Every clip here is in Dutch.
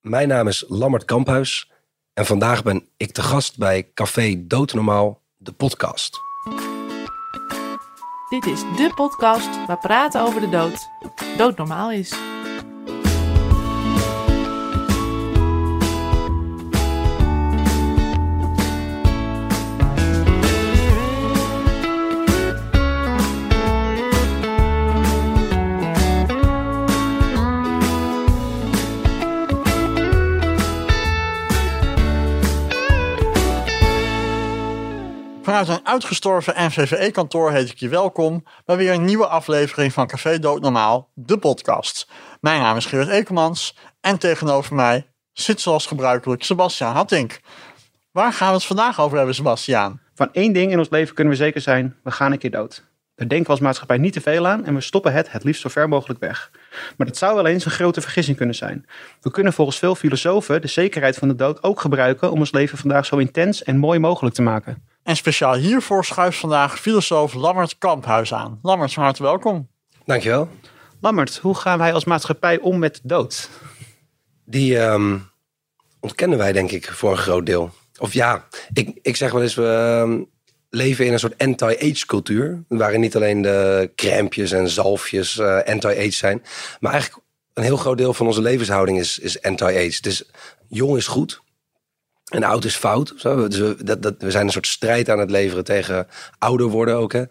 Mijn naam is Lammert Kamphuis en vandaag ben ik te gast bij Café Doodnormaal, de podcast. Dit is de podcast waar praten over de dood doodnormaal is. Vanuit een uitgestorven NVVE-kantoor heet ik je welkom bij weer een nieuwe aflevering van Café Doodnormaal, de podcast. Mijn naam is Gerrit Ekemans en tegenover mij zit zoals gebruikelijk Sebastiaan Hattink. Waar gaan we het vandaag over hebben, Sebastiaan? Van één ding in ons leven kunnen we zeker zijn, we gaan een keer dood. Daar denken we als maatschappij niet te veel aan en we stoppen het het liefst zo ver mogelijk weg. Maar dat zou wel eens een grote vergissing kunnen zijn. We kunnen volgens veel filosofen de zekerheid van de dood ook gebruiken om ons leven vandaag zo intens en mooi mogelijk te maken. En speciaal hiervoor schuift vandaag filosoof Lammert Kamphuis aan. Lammert, van harte welkom. Dankjewel. Lammert, hoe gaan wij als maatschappij om met de dood? Die ehm, ontkennen wij denk ik voor een groot deel. Of ja, ik, ik zeg wel eens, we ehm, leven in een soort anti-age cultuur. Waarin niet alleen de crèmpjes en zalfjes eh, anti-age zijn. Maar eigenlijk een heel groot deel van onze levenshouding is, is anti-age. Dus jong is goed. En oud is fout. Zo. Dus we, dat, dat, we zijn een soort strijd aan het leveren tegen ouder worden ook. Hè.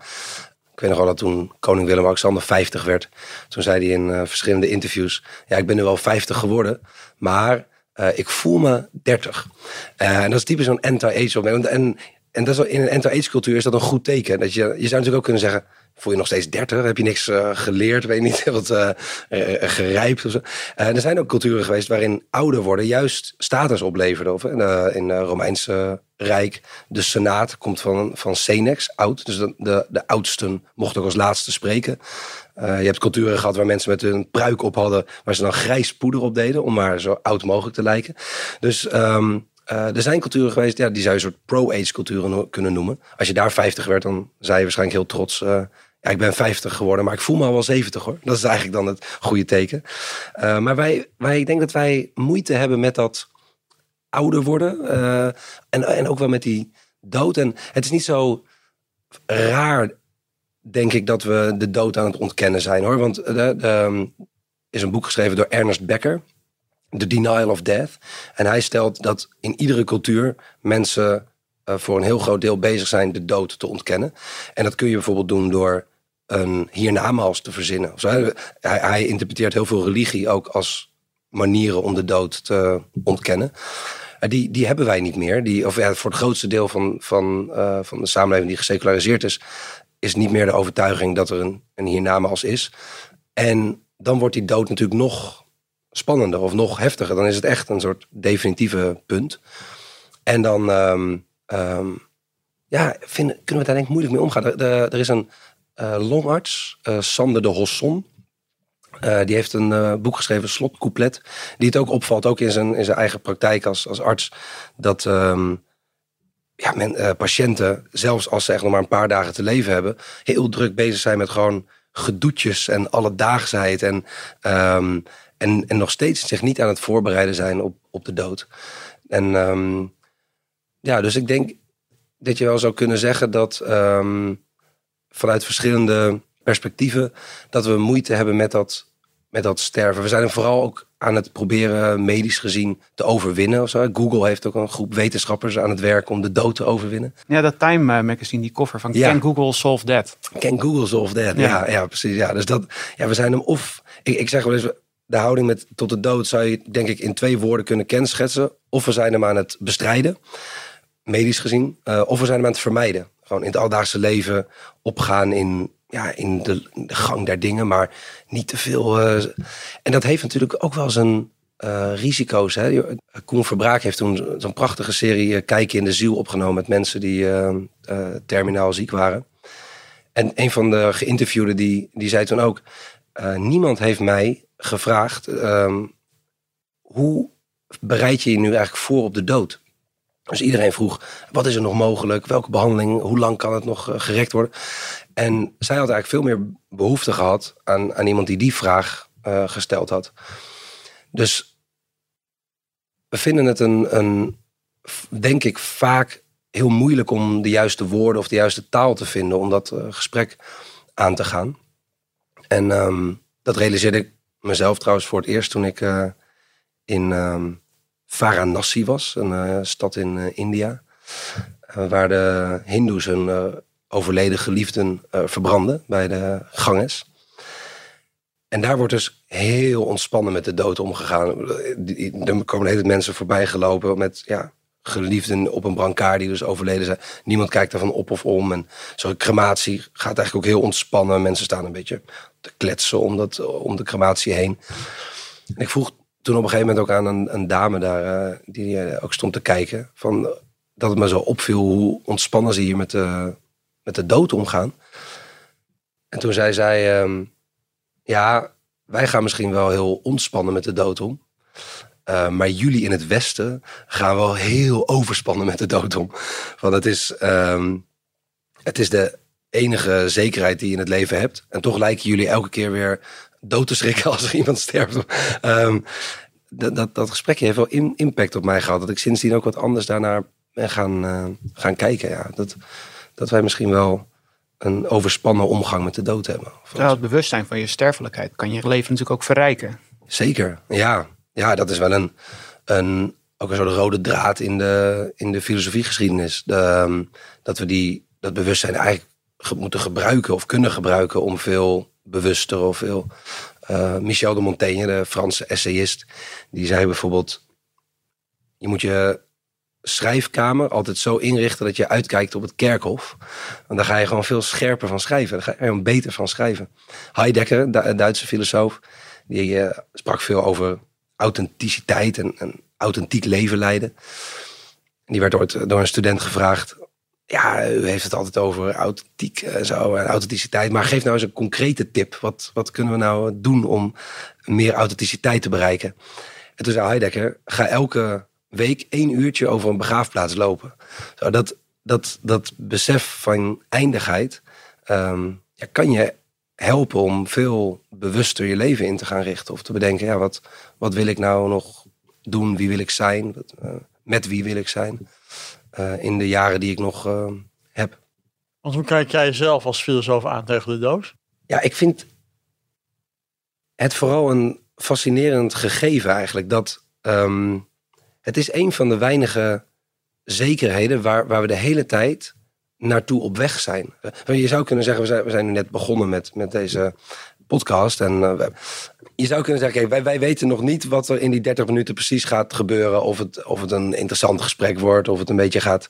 Ik weet nog wel dat toen koning Willem-Alexander 50 werd. Toen zei hij in eh, verschillende interviews... ja, ik ben nu wel 50 geworden, maar eh, ik voel me 30. Eh, en dat is typisch zo'n anti-age. En, en dat in een anti-age cultuur is dat een goed teken. Dat je, je zou natuurlijk ook kunnen zeggen... voel je nog steeds 30? Heb je niks eh, geleerd? Weet je niet wat eh, gerijpt of zo? Eh, er zijn ook culturen geweest waarin ouder worden... juist status opleverde. Of, in het Romeinse Rijk, de Senaat komt van, van Senex, oud. Dus de, de, de oudsten mochten ook als laatste spreken. Je hebt culturen gehad waar mensen met een pruik op hadden... waar ze dan grijs poeder op deden... om maar zo oud mogelijk te lijken. Dus ehm, eh, er zijn culturen geweest... Ja, die zou je een soort pro-age culturen kunnen noemen. Als je daar 50 werd, dan zei je waarschijnlijk heel trots... eh, ja, ik ben 50 geworden, maar ik voel me al wel 70 hoor. Dat is eigenlijk dan het goede teken. Eh, maar wij, wij, ik denk dat wij moeite hebben met dat ouder worden. en, en ook wel met die dood. En het is niet zo raar, denk ik, dat we de dood aan het ontkennen zijn hoor. Want er is een boek geschreven door Ernest Becker. The Denial of Death. En hij stelt dat in iedere cultuur mensen eh, voor een heel groot deel bezig zijn de dood te ontkennen. En dat kun je bijvoorbeeld doen door een hiernamaals te verzinnen. Hij, hij interpreteert heel veel religie ook als manieren om de dood te ontkennen. Die, die hebben wij niet meer. Die, of ja, voor het grootste deel van, van, eh, van de samenleving die geseculariseerd is, is niet meer de overtuiging dat er een, een hiernamaals is. En dan wordt die dood natuurlijk nog spannender of nog heftiger. Dan is het echt een soort definitieve punt. En dan ehm, ehm, ja, vinden, kunnen we daar denk ik moeilijk mee omgaan. Er, is een eh, longarts, eh, Sander de Hosson. Eh, die heeft een boek geschreven, Slotcouplet. Die het ook opvalt, ook in zijn, in zijn eigen praktijk als, als arts. Dat ehm, ja, men, patiënten, zelfs als ze echt nog maar een paar dagen te leven hebben... heel druk bezig zijn met gewoon gedoetjes en alledaagsheid. En, ehm, en, en nog steeds zich niet aan het voorbereiden zijn op, op de dood. En ehm, ja, dus ik denk dat je wel zou kunnen zeggen dat ehm, vanuit verschillende perspectieven dat we moeite hebben met dat, met dat sterven. We zijn er vooral ook aan het proberen medisch gezien te overwinnen. Of zo. Google heeft ook een groep wetenschappers aan het werk om de dood te overwinnen. Ja, dat Time eh, magazine, die koffer van Ja. Can Google Solve That? Can Google solve that? Ja, Ja. ja, precies. Ja, dus dat, ja, we zijn hem of... Ik, ik zeg wel eens, de houding met tot de dood zou je denk ik in twee woorden kunnen kenschetsen. Of we zijn hem aan het bestrijden, medisch gezien. eh, of we zijn hem aan het vermijden. Gewoon in het alledaagse leven opgaan in, ja, in, de, gang der dingen, maar niet te veel. eh, en dat heeft natuurlijk ook wel zijn eh, risico's. Hè? Koen Verbraak heeft toen zo'n prachtige serie Kijken in de Ziel opgenomen met mensen die terminaal ziek waren. En een van de geïnterviewden die, die zei toen ook... eh, niemand heeft mij gevraagd... ehm, hoe bereid je je nu eigenlijk voor op de dood? Dus iedereen vroeg, wat is er nog mogelijk? Welke behandeling? Hoe lang kan het nog eh, gerekt worden? En zij had eigenlijk veel meer behoefte gehad... aan, aan iemand die die vraag eh, gesteld had. Dus we vinden het een, een, denk ik, vaak heel moeilijk om de juiste woorden of de juiste taal te vinden om dat gesprek aan te gaan. En ehm, dat realiseerde ik mezelf trouwens voor het eerst toen ik eh, in ehm, Varanasi was, een eh, stad in India, waar de Hindoes hun overleden geliefden verbranden bij de Ganges. En daar wordt dus heel ontspannen met de dood omgegaan. Er komen hele mensen voorbij gelopen met ja, geliefden op een brancard die dus overleden zijn. Niemand kijkt daarvan op of om. En zo'n crematie gaat eigenlijk ook heel ontspannen. Mensen staan een beetje te kletsen om, dat, om de crematie heen. En ik vroeg toen op een gegeven moment ook aan een, dame daar, uh, die uh, ook stond te kijken, van, dat het me zo opviel hoe ontspannen ze hier met de, met de dood omgaan. En toen zei zij, uh, ja, wij gaan misschien wel heel ontspannen met de dood om. Uh, maar jullie in het Westen gaan wel heel overspannen met de dood om. Want het is, um, het is de enige zekerheid die je in het leven hebt. En toch lijken jullie elke keer weer dood te schrikken als er iemand sterft. Um, dat, dat, dat gesprekje heeft wel in, impact op mij gehad. Dat ik sindsdien ook wat anders daarnaar ben gaan, uh, gaan kijken. Ja. Dat, dat wij misschien wel een overspannen omgang met de dood hebben. Ja, het bewustzijn van je sterfelijkheid kan je leven natuurlijk ook verrijken. Zeker, ja. Ja, dat is wel een, een ook een soort rode draad in de, in de filosofiegeschiedenis. De, ehm, dat we die, dat bewustzijn eigenlijk moeten gebruiken of kunnen gebruiken om veel bewuster of veel. Uh, Michel de Montaigne, de Franse essayist, die zei bijvoorbeeld: Je moet je schrijfkamer altijd zo inrichten dat je uitkijkt op het kerkhof. Want dan ga je gewoon veel scherper van schrijven. Dan ga je beter van schrijven. Heidegger, een Duitse filosoof, die uh, sprak veel over authenticiteit en een authentiek leven leiden. Die werd ooit door een student gevraagd. Ja, u heeft het altijd over authentiek en zo, en authenticiteit. Maar geef nou eens een concrete tip. Wat, wat kunnen we nou doen om meer authenticiteit te bereiken? En toen zei Heidegger, ga elke week één uurtje over een begraafplaats lopen. Zo, dat, dat, dat besef van eindigheid um, ja, kan je helpen om veel bewuster je leven in te gaan richten. Of te bedenken, ja, wat, wat wil ik nou nog doen? Wie wil ik zijn? Wat, uh, met wie wil ik zijn? Uh, in de jaren die ik nog uh, heb. Want hoe kijk jij zelf als filosoof aan tegen de dood? Ja, ik vind het vooral een fascinerend gegeven eigenlijk. Dat um, het is een van de weinige zekerheden waar, waar we de hele tijd naartoe op weg zijn. Je zou kunnen zeggen, we zijn, we zijn net begonnen met, met deze podcast. En uh, je zou kunnen zeggen, wij, wij weten nog niet wat er in die 30 minuten precies gaat gebeuren. Of het, of het een interessant gesprek wordt, of het een beetje gaat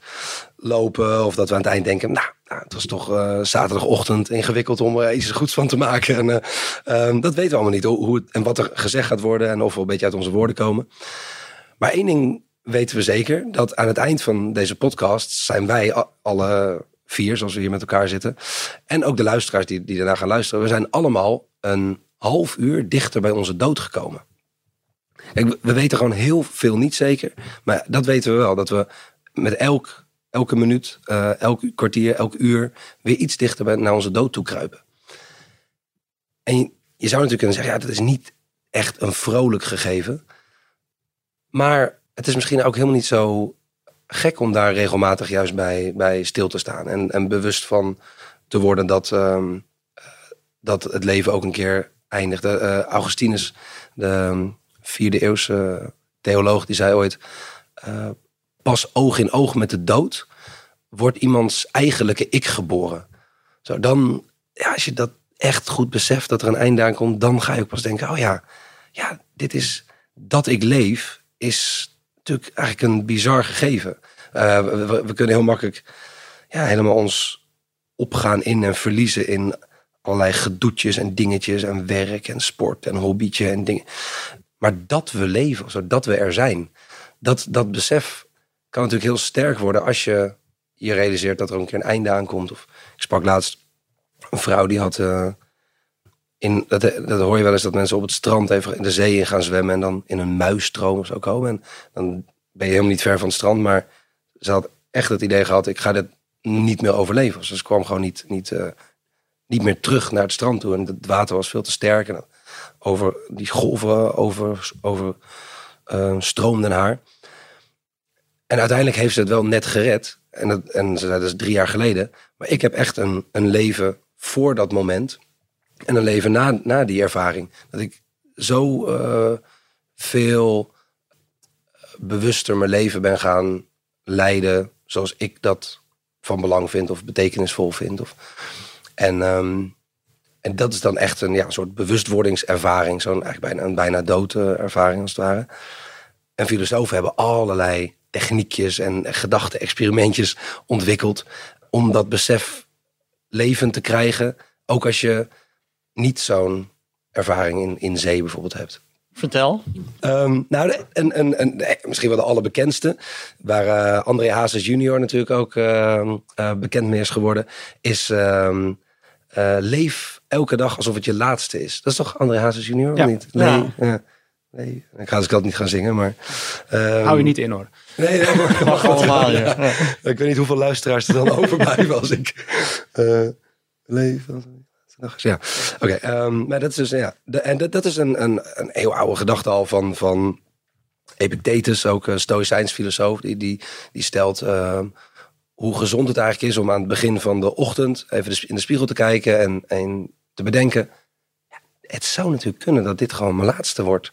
lopen. Of dat we aan het eind denken, nou, nou het was toch uh, zaterdagochtend ingewikkeld om er iets goeds van te maken. En um, dat weten we allemaal niet, hoe, hoe en wat er gezegd gaat worden en of we een beetje uit onze woorden komen. Maar één ding weten we zeker, dat aan het eind van deze podcast zijn wij alle vier, zoals we hier met elkaar zitten. En ook de luisteraars die, die daarna gaan luisteren. We zijn allemaal een half uur dichter bij onze dood gekomen. We weten gewoon heel veel niet zeker. Maar dat weten we wel. Dat we met elk, elke minuut, uh, elk kwartier, elk uur... weer iets dichter bij, naar onze dood toe kruipen. En je, je zou natuurlijk kunnen zeggen... ja, dat is niet echt een vrolijk gegeven. Maar het is misschien ook helemaal niet zo gek om daar regelmatig juist bij, bij stil te staan. En, en bewust van te worden dat, um, dat het leven ook een keer eindigt. Uh, Augustinus, de um, vierde eeuwse theoloog, die zei ooit... Uh, pas oog in oog met de dood wordt iemands eigenlijke ik geboren. Zo, dan, ja, als je dat echt goed beseft dat er een einde aan komt... dan ga je ook pas denken, oh ja, ja dit is dat ik leef... is eigenlijk een bizar gegeven. Uh, we, kunnen heel makkelijk ja, helemaal ons opgaan in en verliezen in allerlei gedoetjes en dingetjes en werk en sport en hobbytje en dingen. Maar dat we leven, zo, dat we er zijn, dat, dat besef kan natuurlijk heel sterk worden als je je realiseert dat er een keer een einde aankomt. Of, ik sprak laatst een vrouw die had. Uh, in, dat, hoor je wel eens dat mensen op het strand even in de zee in gaan zwemmen en dan in een muisstroom of zo komen. En dan ben je helemaal niet ver van het strand, maar ze had echt het idee gehad, ik ga dit niet meer overleven. Dus ze kwam gewoon niet, niet, uh, niet meer terug naar het strand toe. En het water was veel te sterk. En over die golven over, over eh, stroomden haar. En uiteindelijk heeft ze het wel net gered. En, dat, en ze zei, dat is drie jaar geleden. Maar ik heb echt een, een leven voor dat moment. En een leven na, na die ervaring. Dat ik zo eh, veel bewuster mijn leven ben gaan leiden. Zoals ik dat van belang vind of betekenisvol vind. Of, en, ehm, en dat is dan echt een ja, soort bewustwordingservaring. Zo'n eigenlijk bijna, een bijna doodervaring als het ware. En filosofen hebben allerlei techniekjes en gedachte-experimentjes ontwikkeld. om dat besef levend te krijgen. Ook als je niet zo'n ervaring in, in zee bijvoorbeeld hebt. Vertel. Um, nou, een, een, een, misschien wel de allerbekendste, waar uh, André Hazes junior natuurlijk ook uh, uh, bekend mee is geworden, is um, leef elke dag alsof het je laatste is. Dat is toch André Hazes junior? Ja. Of niet? Ja. ja. Nee, ik ga dus dat niet gaan zingen, maar... Um, Hou je niet in hoor. Nee, nee maar, Mag allemaal, ja. Ja. Ik weet niet hoeveel luisteraars er dan overblijven als ik uh, Ja, oké. Um, maar dat is dus, ja. En dat, dat is een, een, een heel oude gedachte al van, van Epictetus, ook een Stoïcijns filosoof, die, die, die stelt uh, hoe gezond het eigenlijk is om aan het begin van de ochtend even in de spiegel te kijken en, en te bedenken. Het zou natuurlijk kunnen dat dit gewoon mijn laatste wordt.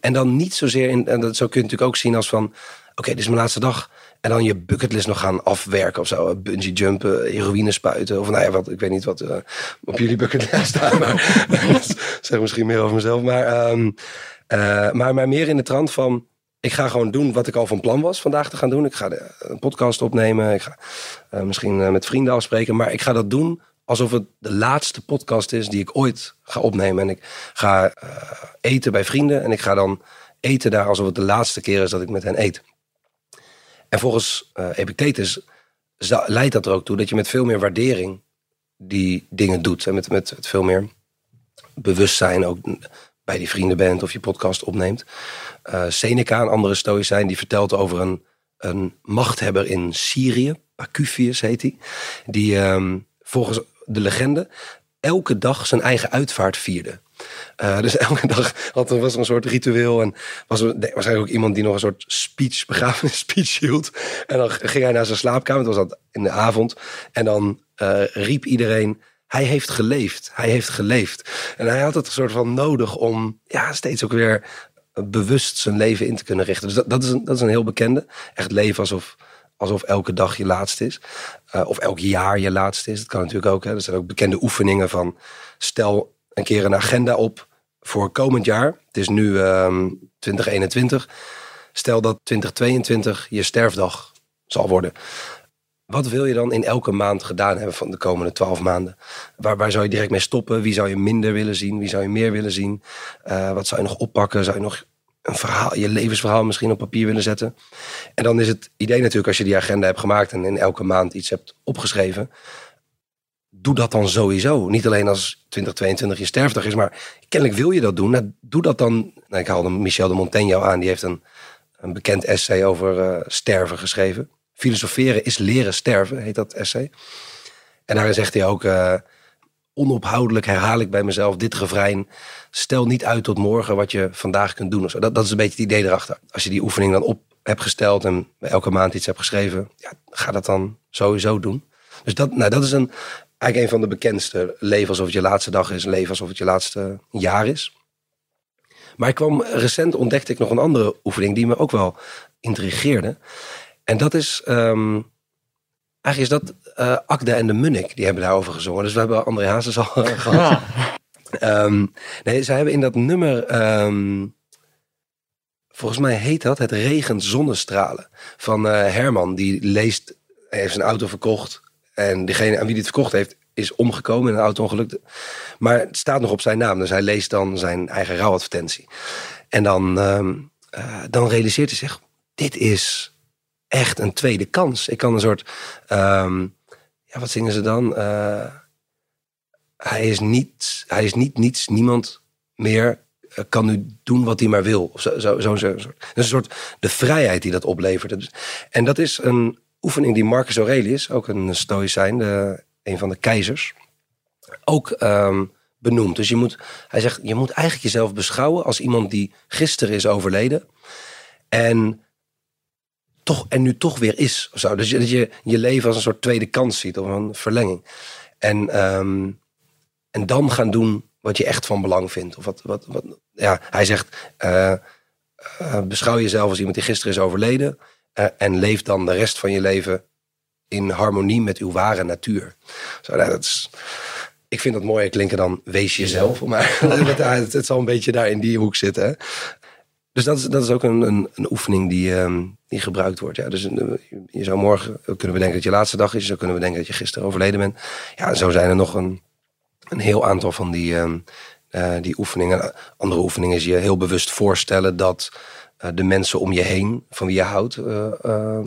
En dan niet zozeer in, en dat zo kun je natuurlijk ook zien als van, oké, dit is mijn laatste dag. En dan je bucketlist nog gaan afwerken of zo. Bungee jumpen, heroïne spuiten. Of nou ja, wat, ik weet niet wat uh, op jullie bucketlist staat. Maar zeg misschien meer over mezelf. Maar, um, uh, maar, maar meer in de trant van... Ik ga gewoon doen wat ik al van plan was vandaag te gaan doen. Ik ga de, een podcast opnemen. Ik ga uh, misschien met vrienden afspreken. Maar ik ga dat doen alsof het de laatste podcast is die ik ooit ga opnemen. En ik ga eten bij vrienden. En ik ga dan eten daar alsof het de laatste keer is dat ik met hen eet. En volgens uh, Epictetus leidt dat er ook toe dat je met veel meer waardering die dingen doet. En met, met, veel meer bewustzijn ook bij die vrienden bent of je podcast opneemt. Uh, Seneca, een andere stoïcijn, die vertelt over een, een machthebber in Syrië. Pacuvius heet hij. Die um, volgens de legende elke dag zijn eigen uitvaart vierde. Uh, dus elke dag was er een soort ritueel. En was er waarschijnlijk ook iemand die nog een soort speech, begrafenis speech hield. En dan ging hij naar zijn slaapkamer. Het was dat in de avond. En dan uh, riep iedereen. Hij heeft geleefd. Hij heeft geleefd. En hij had het een soort van nodig om ja, steeds ook weer bewust zijn leven in te kunnen richten. Dus dat, is, een, dat is een heel bekende. Echt leven alsof, alsof elke dag je laatste is. Uh, of elk jaar je laatste is. Dat kan natuurlijk ook. Hè. Er zijn ook bekende oefeningen van... Stel een keer een agenda op voor komend jaar. Het is nu um, 2021. Stel dat 2022 je sterfdag zal worden. Wat wil je dan in elke maand gedaan hebben van de komende twaalf maanden? Waar, waar zou je direct mee stoppen? Wie zou je minder willen zien? Wie zou je meer willen zien? Uh, wat zou je nog oppakken? Zou je nog een verhaal, je levensverhaal misschien op papier willen zetten? En dan is het idee natuurlijk als je die agenda hebt gemaakt en in elke maand iets hebt opgeschreven doe dat dan sowieso. Niet alleen als 2022 je sterfdag is, maar kennelijk wil je dat doen. Nou, doe dat dan. Nou, ik haalde Michel de Montaigne aan, die heeft een, een bekend essay over uh, sterven geschreven. Filosoferen is leren sterven, heet dat essay. En daarin zegt hij ook, uh, onophoudelijk herhaal ik bij mezelf dit refrein. Stel niet uit tot morgen wat je vandaag kunt doen. Dat, dat is een beetje het idee erachter. Als je die oefening dan op hebt gesteld en elke maand iets hebt geschreven, ja, ga dat dan sowieso doen. Dus dat, nou, dat is een, eigenlijk een van de bekendste. Leven alsof het je laatste dag is, leven alsof het je laatste jaar is. Maar ik kwam recent ontdekte ik nog een andere oefening die me ook wel intrigeerde. En dat is, um, eigenlijk is dat uh, Akda en de Munnik, die hebben daarover gezongen. Dus we hebben André Hazes al gehad. Ja. Um, nee, ze hebben in dat nummer, um, volgens mij heet dat Het regent zonnestralen. Van uh, Herman, die leest, hij heeft zijn auto verkocht. En degene aan wie dit verkocht heeft, is omgekomen in een auto-ongeluk. Maar het staat nog op zijn naam. Dus hij leest dan zijn eigen rouwadvertentie. En dan, um, uh, dan realiseert hij zich: dit is echt een tweede kans. Ik kan een soort. Um, ja, wat zingen ze dan? Uh, hij, is niet, hij is niet niets, niemand meer uh, kan nu doen wat hij maar wil. Of zo, zo, zo, zo. Een soort de vrijheid die dat oplevert. En dat is een oefening die Marcus Aurelius, ook een stoïcijn, de, een van de keizers, ook um, benoemd. Dus je moet, hij zegt, je moet eigenlijk jezelf beschouwen als iemand die gisteren is overleden. En, toch, en nu toch weer is. Of. Dus je, dat je je leven als een soort tweede kans ziet of een verlenging. En, ehm, en dan gaan doen wat je echt van belang vindt. Of wat, wat, wat, ja, hij zegt, eh, eh, beschouw jezelf als iemand die gisteren is overleden. Eh, en leef dan de rest van je leven in harmonie met uw ware natuur. Zo, nou, dat is, ik vind dat mooier klinken dan wees jezelf. Maar het, het, zal een beetje daar in die hoek zitten. Hè? Dus dat is, dat is ook een, een, een oefening die, ehm, die gebruikt wordt. Ja, dus eh, morgen kunnen bedenken dat je laatste dag is. Zou kunnen bedenken dat je gisteren overleden bent. Ja, zo zijn er nog een, een heel aantal van die, ehm, eh, die oefeningen. Andere oefeningen is je heel bewust voorstellen dat eh, de mensen om je heen, van wie je houdt, eh, eh,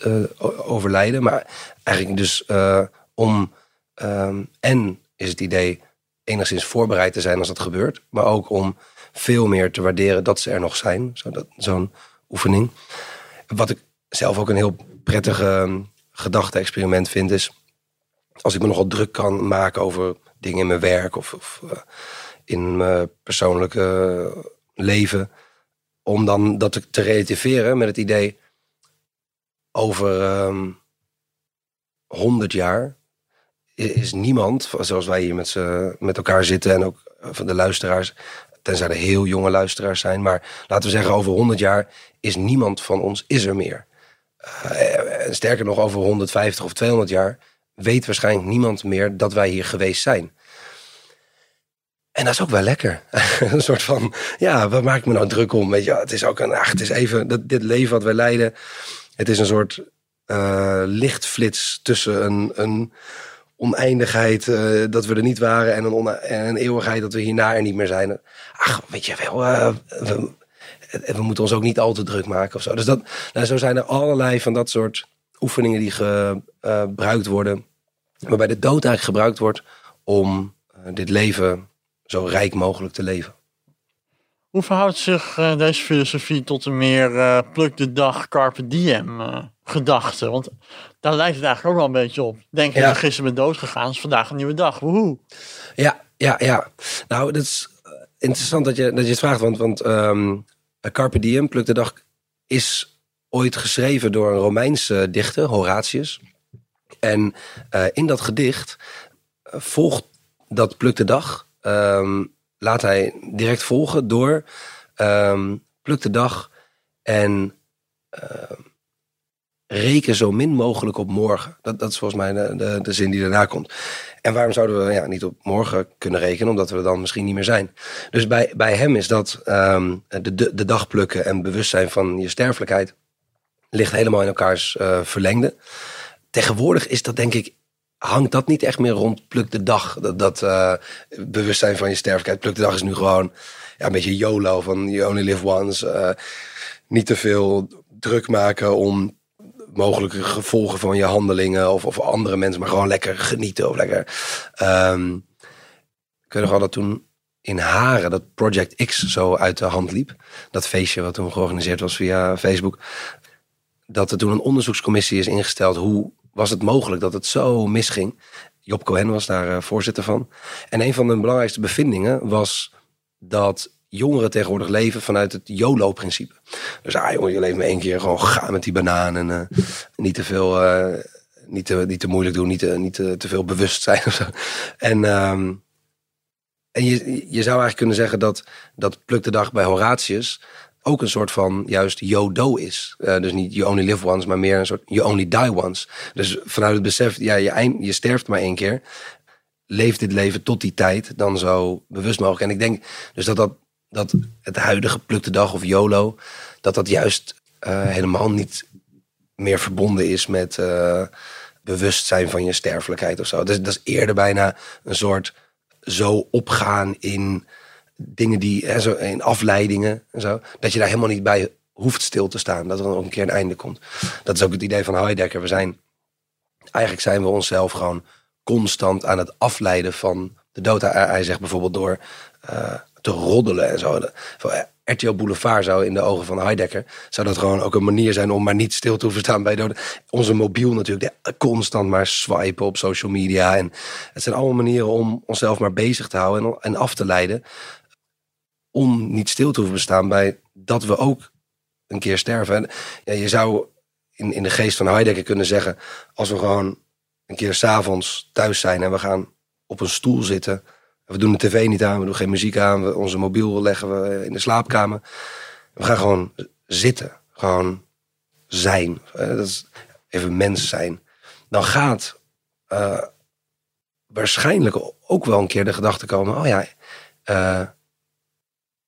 eh, overlijden. Maar eigenlijk dus eh, om ehm, en is het idee enigszins voorbereid te zijn als dat gebeurt, maar ook om veel meer te waarderen dat ze er nog zijn. Zo Zo'n oefening. Wat ik zelf ook een heel prettig ehm, gedachte-experiment vind, is als ik me nogal druk kan maken over dingen in mijn werk of, of eh, in mijn persoonlijke leven, om dan dat te- relativeren met het idee over ehm 100 jaar is niemand, zoals wij hier met, met elkaar zitten en ook eh, van de luisteraars, tenzij er heel jonge luisteraars zijn, maar laten we zeggen over 100 jaar is niemand van ons is er meer. Eh, sterker nog, over 150 of 200 jaar weet waarschijnlijk niemand meer dat wij hier geweest zijn. En dat is ook wel lekker. een soort van, ja, waar maak ik me nou druk om? Weet je, het is ook een, ach, het is even, dat, dit leven wat wij leiden, het is een soort eh, lichtflits tussen een, een oneindigheid eh, dat we er niet waren en een, en een eeuwigheid dat we hierna er niet meer zijn. Ach, weet je wel, eh, we, we moeten ons ook niet al te druk maken of zo. Dus dat, nou, zo zijn er allerlei van dat soort oefeningen die gebruikt worden, waarbij de dood eigenlijk gebruikt wordt om dit leven zo rijk mogelijk te leven. Hoe verhoudt zich eh, deze filosofie tot een meer eh pluk de dag, carpe diem eh, gedachte? Want daar lijkt het eigenlijk ook wel een beetje op. Denk je, Ja. gisteren ben dood gegaan, is vandaag een nieuwe dag. Woehoe. Ja, ja, ja. Nou, dat is interessant dat je, dat je het vraagt. Want, want ehm, Carpe Diem, Pluk de Dag, is ooit geschreven door een Romeinse dichter, Horatius. En in dat gedicht volgt dat Pluk de Dag, ehm, laat hij direct volgen door ehm, Pluk de Dag en ehm, reken zo min mogelijk op morgen. Dat, dat is volgens mij de, de, zin die daarna komt. En waarom zouden we ja, niet op morgen kunnen rekenen? Omdat we er dan misschien niet meer zijn. Dus bij, bij hem is dat de, de, de dag plukken en bewustzijn van je sterfelijkheid ligt helemaal in elkaars eh, verlengde. Tegenwoordig is dat denk ik, hangt dat niet echt meer rond pluk de dag. Dat, eh, bewustzijn van je sterfelijkheid. Pluk de dag is nu gewoon ja, een beetje YOLO van you only live once. eh, niet te veel druk maken om mogelijke gevolgen van je handelingen of, of andere mensen, maar gewoon lekker genieten of lekker. Ehm ik weet nog wel dat toen in Haren dat Project X zo uit de hand liep. Dat feestje wat toen georganiseerd was via Facebook. Dat er toen een onderzoekscommissie is ingesteld. Hoe was het mogelijk dat het zo misging? Job Cohen was daar eh, voorzitter van. En een van de belangrijkste bevindingen was dat jongeren tegenwoordig leven vanuit het YOLO-principe. Dus ah jongen, je leeft maar één keer, gewoon gaan met die banaan en eh, niet te veel, eh, niet, te, niet te moeilijk doen, niet te, niet te, veel bewust zijn of zo. En, ehm, en je, je zou eigenlijk kunnen zeggen dat, dat Pluk de Dag bij Horatius ook een soort van juist YODO is. Eh, dus niet you only live once, maar meer een soort you only die once. Dus vanuit het besef, ja, je, eind, je sterft maar één keer. Leef dit leven tot die tijd dan zo bewust mogelijk. En ik denk dus dat, dat, dat het huidige Pluk de Dag of YOLO, dat dat juist eh, helemaal niet meer verbonden is met eh, bewustzijn van je sterfelijkheid of zo. Dus dat is eerder bijna een soort zo opgaan in dingen die, hè, zo, in afleidingen en zo, dat je daar helemaal niet bij hoeft stil te staan. Dat er dan ook een keer een einde komt. Dat is ook het idee van Heidegger. We zijn, eigenlijk zijn we onszelf gewoon constant aan het afleiden van de dood. Hij, zegt bijvoorbeeld door eh, te roddelen en zo. RTL Boulevard zou in de ogen van Heidegger... zou dat gewoon ook een manier zijn om maar niet stil te hoeven staan bij doden. Onze mobiel natuurlijk, constant maar swipen op social media. En het zijn allemaal manieren om onszelf maar bezig te houden en, en af te leiden. Om niet stil te hoeven staan bij dat we ook een keer sterven. En ja, je zou in, in de geest van Heidegger kunnen zeggen... als we gewoon een keer s'avonds thuis zijn en we gaan op een stoel zitten... We doen de tv niet aan, we doen geen muziek aan. We, onze mobiel leggen we in de slaapkamer. We gaan gewoon zitten. Gewoon zijn. Eh, dat is even mens zijn. Dan gaat uh, waarschijnlijk ook wel een keer de gedachte komen: oh ja, uh,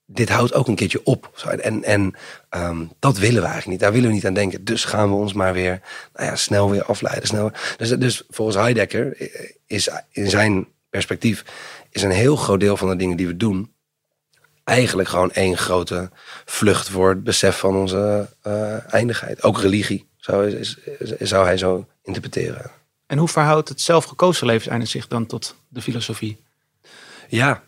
dit houdt ook een keertje op. En, en um, dat willen we eigenlijk niet. Daar willen we niet aan denken. Dus gaan we ons maar weer nou ja, snel weer afleiden. Snel. Dus, dus volgens Heidegger is in zijn perspectief is een heel groot deel van de dingen die we doen eigenlijk gewoon één grote vlucht voor het besef van onze uh, eindigheid. Ook religie zou, is, zou hij zo interpreteren. En hoe verhoudt het zelfgekozen levenseinde zich dan tot de filosofie? Ja,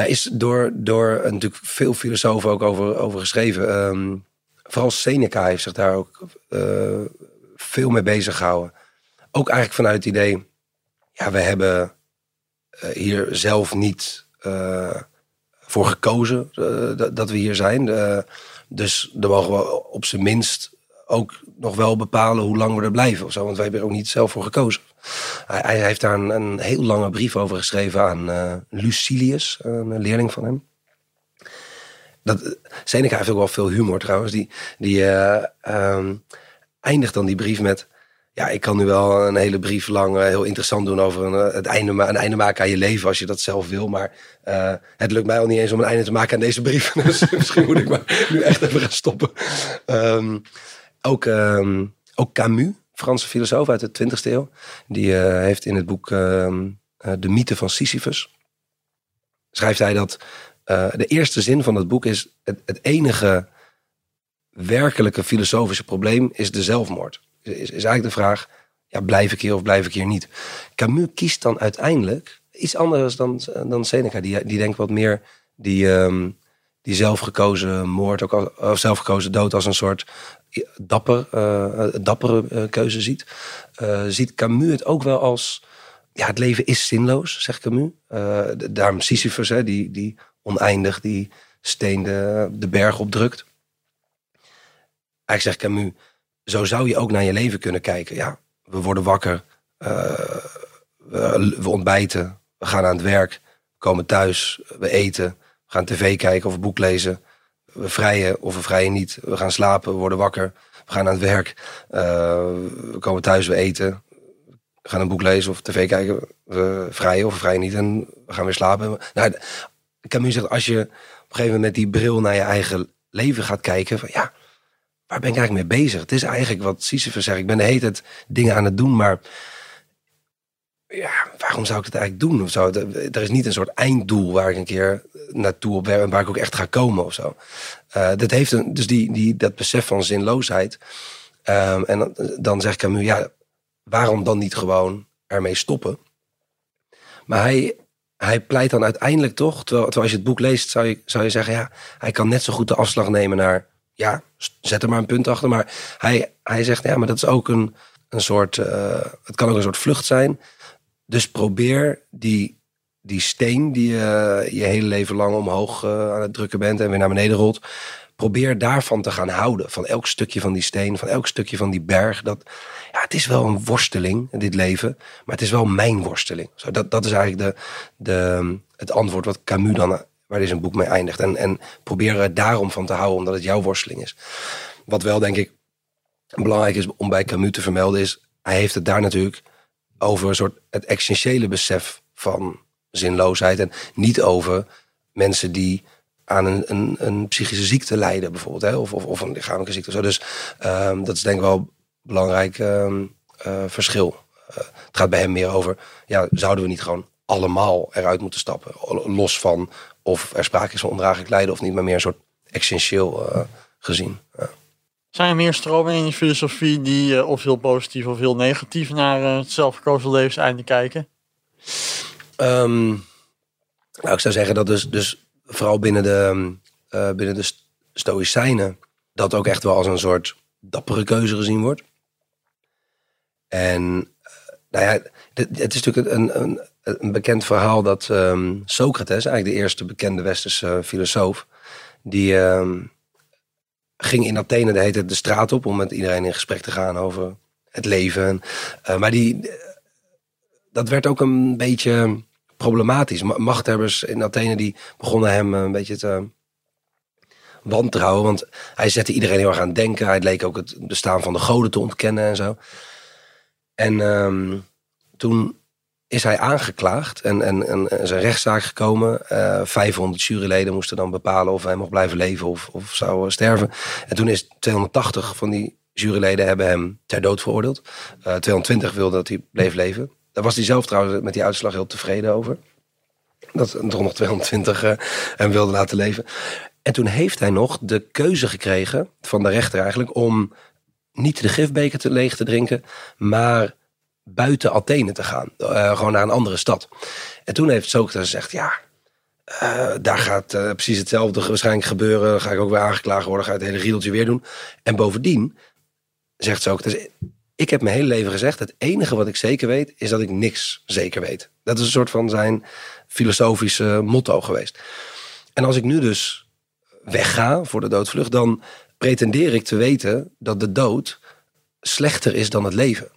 daar is door, door natuurlijk veel filosofen ook over, over geschreven. Um, vooral Seneca heeft zich daar ook uh, veel mee bezig gehouden. Ook eigenlijk vanuit het idee, ja, we hebben uh, hier zelf niet uh, voor gekozen dat we hier zijn. dus dan mogen we op zijn minst ook nog wel bepalen hoe lang we er blijven of zo. Want wij hebben er ook niet zelf voor gekozen. Hij, heeft daar een, een, heel lange brief over geschreven aan uh, Lucilius, een leerling van hem. Dat, Seneca heeft ook wel veel humor trouwens. Die, die uh, um, eindigt dan die brief met... Ja, ik kan nu wel een hele brief lang uh, heel interessant doen over een, het einde, een einde maken aan je leven als je dat zelf wil. Maar het lukt mij al niet eens om een einde te maken aan deze brief. dus misschien moet ik maar nu echt even gaan stoppen. Um, ook, um, ook Camus, Franse filosoof uit de 20e eeuw, die uh, heeft in het boek uh, De mythe van Sisyphus, schrijft hij dat uh, de eerste zin van het boek is: het, het, enige werkelijke filosofische probleem is de zelfmoord. Is, is eigenlijk de vraag: ja, blijf ik hier of blijf ik hier niet? Camus kiest dan uiteindelijk iets anders dan, dan Seneca. Die, die denkt wat meer die. Um, die zelfgekozen moord, ook als, of zelfgekozen dood als een soort dapper, uh, dappere uh, keuze ziet. Ziet Camus het ook wel als, ja, het leven is zinloos, zegt Camus. daarom Sisyphus, hè, die, die oneindig die steen de, de berg opdrukt. Eigenlijk zegt Camus, zo zou je ook naar je leven kunnen kijken. Ja, we worden wakker, we, we ontbijten, we gaan aan het werk, we komen thuis, we eten we gaan tv kijken of een boek lezen. We vrijen of we vrijen niet. We gaan slapen, we worden wakker. We gaan aan het werk. Uh, we komen thuis, we eten. We gaan een boek lezen of tv kijken. We vrijen of we vrijen niet. En we gaan weer slapen. Nou, Camus zegt, als je op een gegeven moment met die bril naar je eigen leven gaat kijken. Van, ja, waar ben ik eigenlijk mee bezig? Het is eigenlijk wat Sisyphus zegt. Ik ben de hele tijd dingen aan het doen, maar ja, waarom zou ik het eigenlijk doen? Of zo? Er is niet een soort einddoel waar ik een keer naartoe op werk en waar ik ook echt ga komen of zo. Uh, dat heeft een, dus die, die, dat besef van zinloosheid. Um, en dan, dan zeg ik hem, ja, waarom dan niet gewoon ermee stoppen? Maar hij, hij pleit dan uiteindelijk toch, terwijl, terwijl als je het boek leest, zou je, zou je zeggen, ja, hij kan net zo goed de afslag nemen naar, ja, zet er maar een punt achter. Maar hij, hij zegt, ja, maar dat is ook een, een soort, uh, het kan ook een soort vlucht zijn. Dus probeer die, die steen die je je hele leven lang omhoog uh, aan het drukken bent en weer naar beneden rolt. Probeer daarvan te gaan houden. Van elk stukje van die steen, van elk stukje van die berg. Dat, ja, het is wel een worsteling, dit leven. Maar het is wel mijn worsteling. Zo, dat, dat is eigenlijk de, de, het antwoord wat Camus dan, waar deze boek mee eindigt. En, en probeer er daarom van te houden, omdat het jouw worsteling is. Wat wel, denk ik, belangrijk is om bij Camus te vermelden, is hij heeft het daar natuurlijk over een soort het essentiële besef van zinloosheid. En niet over mensen die aan een, een, een psychische ziekte lijden, bijvoorbeeld. Hè? Of, of, of een lichamelijke ziekte. Zo. Dus um, dat is denk ik wel een belangrijk um, uh, verschil. Uh, het gaat bij hem meer over, ja, zouden we niet gewoon allemaal eruit moeten stappen? Los van of er sprake is van ondraaglijk lijden of niet, maar meer een soort essentieel uh, gezien. Zijn er meer stromingen in je filosofie die uh, of heel positief of heel negatief naar uh, het zelfgekozen levenseinde kijken? Um, nou, ik zou zeggen dat dus, dus vooral binnen de, eh, binnen de st- Stoïcijnen dat ook echt wel als een soort dappere keuze gezien wordt. En eh, nou ja, het is natuurlijk een, een, een bekend verhaal dat ehm, Socrates, eigenlijk de eerste bekende westerse filosoof, die ehm, ging in Athene de, hele de straat op om met iedereen in gesprek te gaan over het leven. En, eh, maar die, eh, dat werd ook een beetje problematisch. Ma- Machthebbers in Athene die begonnen hem eh, een beetje te wantrouwen. Want hij zette iedereen heel erg aan denken. Hij leek ook het bestaan van de goden te ontkennen en zo. En ehm, toen is hij aangeklaagd en, en, en is een rechtszaak gekomen. Eh 500 juryleden moesten dan bepalen of hij mocht blijven leven of, of zou eh, sterven. En toen is 280 van die juryleden hebben hem ter dood veroordeeld. Eh 220 wilden dat hij bleef leven. Daar was hij zelf trouwens met die uitslag heel tevreden over. Dat er nog 220 eh, hem wilden laten leven. En toen heeft hij nog de keuze gekregen van de rechter eigenlijk om niet de gifbeker te leeg te drinken, maar buiten Athene te gaan. Eh, gewoon naar een andere stad. En toen heeft Socrates gezegd, ja, eh, daar gaat eh, precies hetzelfde waarschijnlijk gebeuren. Ga ik ook weer aangeklaagd worden, ga ik het hele riedeltje weer doen. En bovendien zegt Socrates, ik heb mijn hele leven gezegd, het enige wat ik zeker weet, is dat ik niks zeker weet. Dat is een soort van zijn filosofische motto geweest. En als ik nu dus wegga voor de doodvlucht, dan pretendeer ik te weten dat de dood slechter is dan het leven.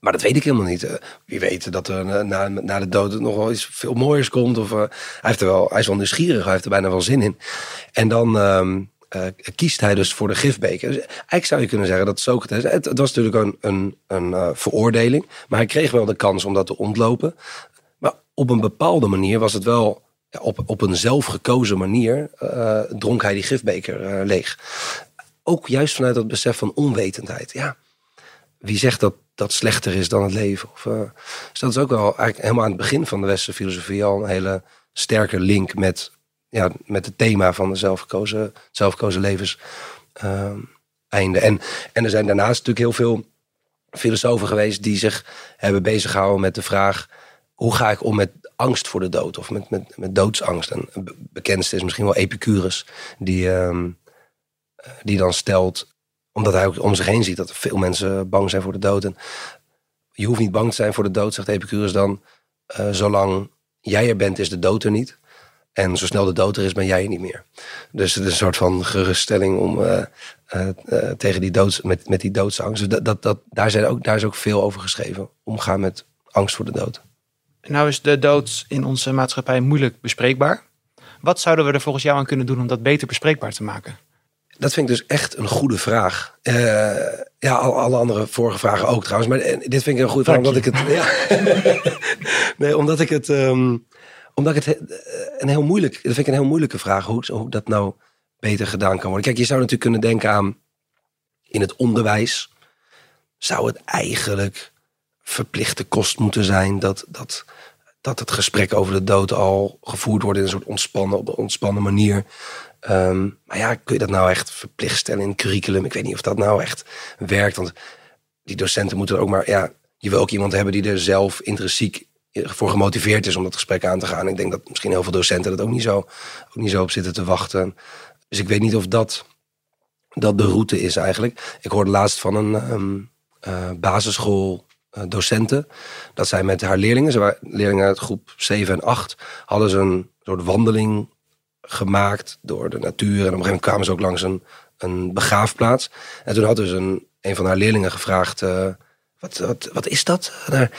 Maar dat weet ik helemaal niet. Eh, Wie weet dat er eh, na, na de dood nog wel iets veel mooiers komt. Of, eh, hij, heeft er wel, hij is wel nieuwsgierig, hij heeft er bijna wel zin in. En dan ehm, eh, kiest hij dus voor de gifbeker. Dus eigenlijk zou je kunnen zeggen dat Socrates... Het, het was natuurlijk een, een, een veroordeling. Maar hij kreeg wel de kans om dat te ontlopen. Maar op een bepaalde manier was het wel... Op, op een zelfgekozen manier dronk hij die gifbeker leeg. Ook juist vanuit dat besef van onwetendheid. Ja, wie zegt dat dat slechter is dan het leven? Of, eh, dus dat is ook wel eigenlijk helemaal aan het begin van de westerse filosofie al een hele sterke link met, ja, met het thema van de zelfgekozen, zelfgekozen levens. eh, einde. En, en er zijn daarnaast natuurlijk heel veel filosofen geweest die zich hebben bezig gehouden met de vraag: hoe ga ik om met angst voor de dood of met, met, met doodsangst? En bekendste is misschien wel Epicurus, die, ehm, eh, die dan stelt, omdat hij ook om zich heen ziet dat veel mensen bang zijn voor de dood. En je hoeft niet bang te zijn voor de dood, zegt Epicurus dan, eh, zolang jij er bent, is de dood er niet. En zo snel de dood er is, ben jij er niet meer. Dus het is een soort van geruststelling om eh, eh, tegen die doods, met, met die doodsangst. Dus dat, dat, daar, zijn ook, daar is ook veel over geschreven. Omgaan met angst voor de dood. Nou is de dood in onze maatschappij moeilijk bespreekbaar. Wat zouden we er volgens jou aan kunnen doen om dat beter bespreekbaar te maken? Dat vind ik dus echt een goede vraag. Eh, ja, al- alle andere vorige vragen ook trouwens. Maar eh, dit vind ik een goede vraag. Omdat ik het. Ja. nee, omdat ik het. ehm, omdat ik het eh, een heel moeilijk. Dat vind ik een heel moeilijke vraag. Hoe, hoe dat nou beter gedaan kan worden. Kijk, je zou natuurlijk kunnen denken aan. In het onderwijs. Zou het eigenlijk verplichte kost moeten zijn. Dat, dat, dat het gesprek over de dood al gevoerd wordt in een soort ontspannen, op een ontspannen manier. Ehm, maar ja, kun je dat nou echt verplicht stellen in het curriculum? Ik weet niet of dat nou echt werkt. Want die docenten moeten ook maar. Ja, je wil ook iemand hebben die er zelf intrinsiek voor gemotiveerd is om dat gesprek aan te gaan. Ik denk dat misschien heel veel docenten dat ook niet zo, ook niet zo op zitten te wachten. Dus ik weet niet of dat, dat de route is eigenlijk. Ik hoorde laatst van een ehm eh, basisschool docenten. Dat zij met haar leerlingen, ze waren leerlingen uit groep 7 en 8, hadden ze een soort wandeling gemaakt door de natuur. En op een gegeven moment kwamen ze ook langs een, een begraafplaats. En toen had dus een, een van haar leerlingen gevraagd: eh, wat, wat, wat is dat? Daar?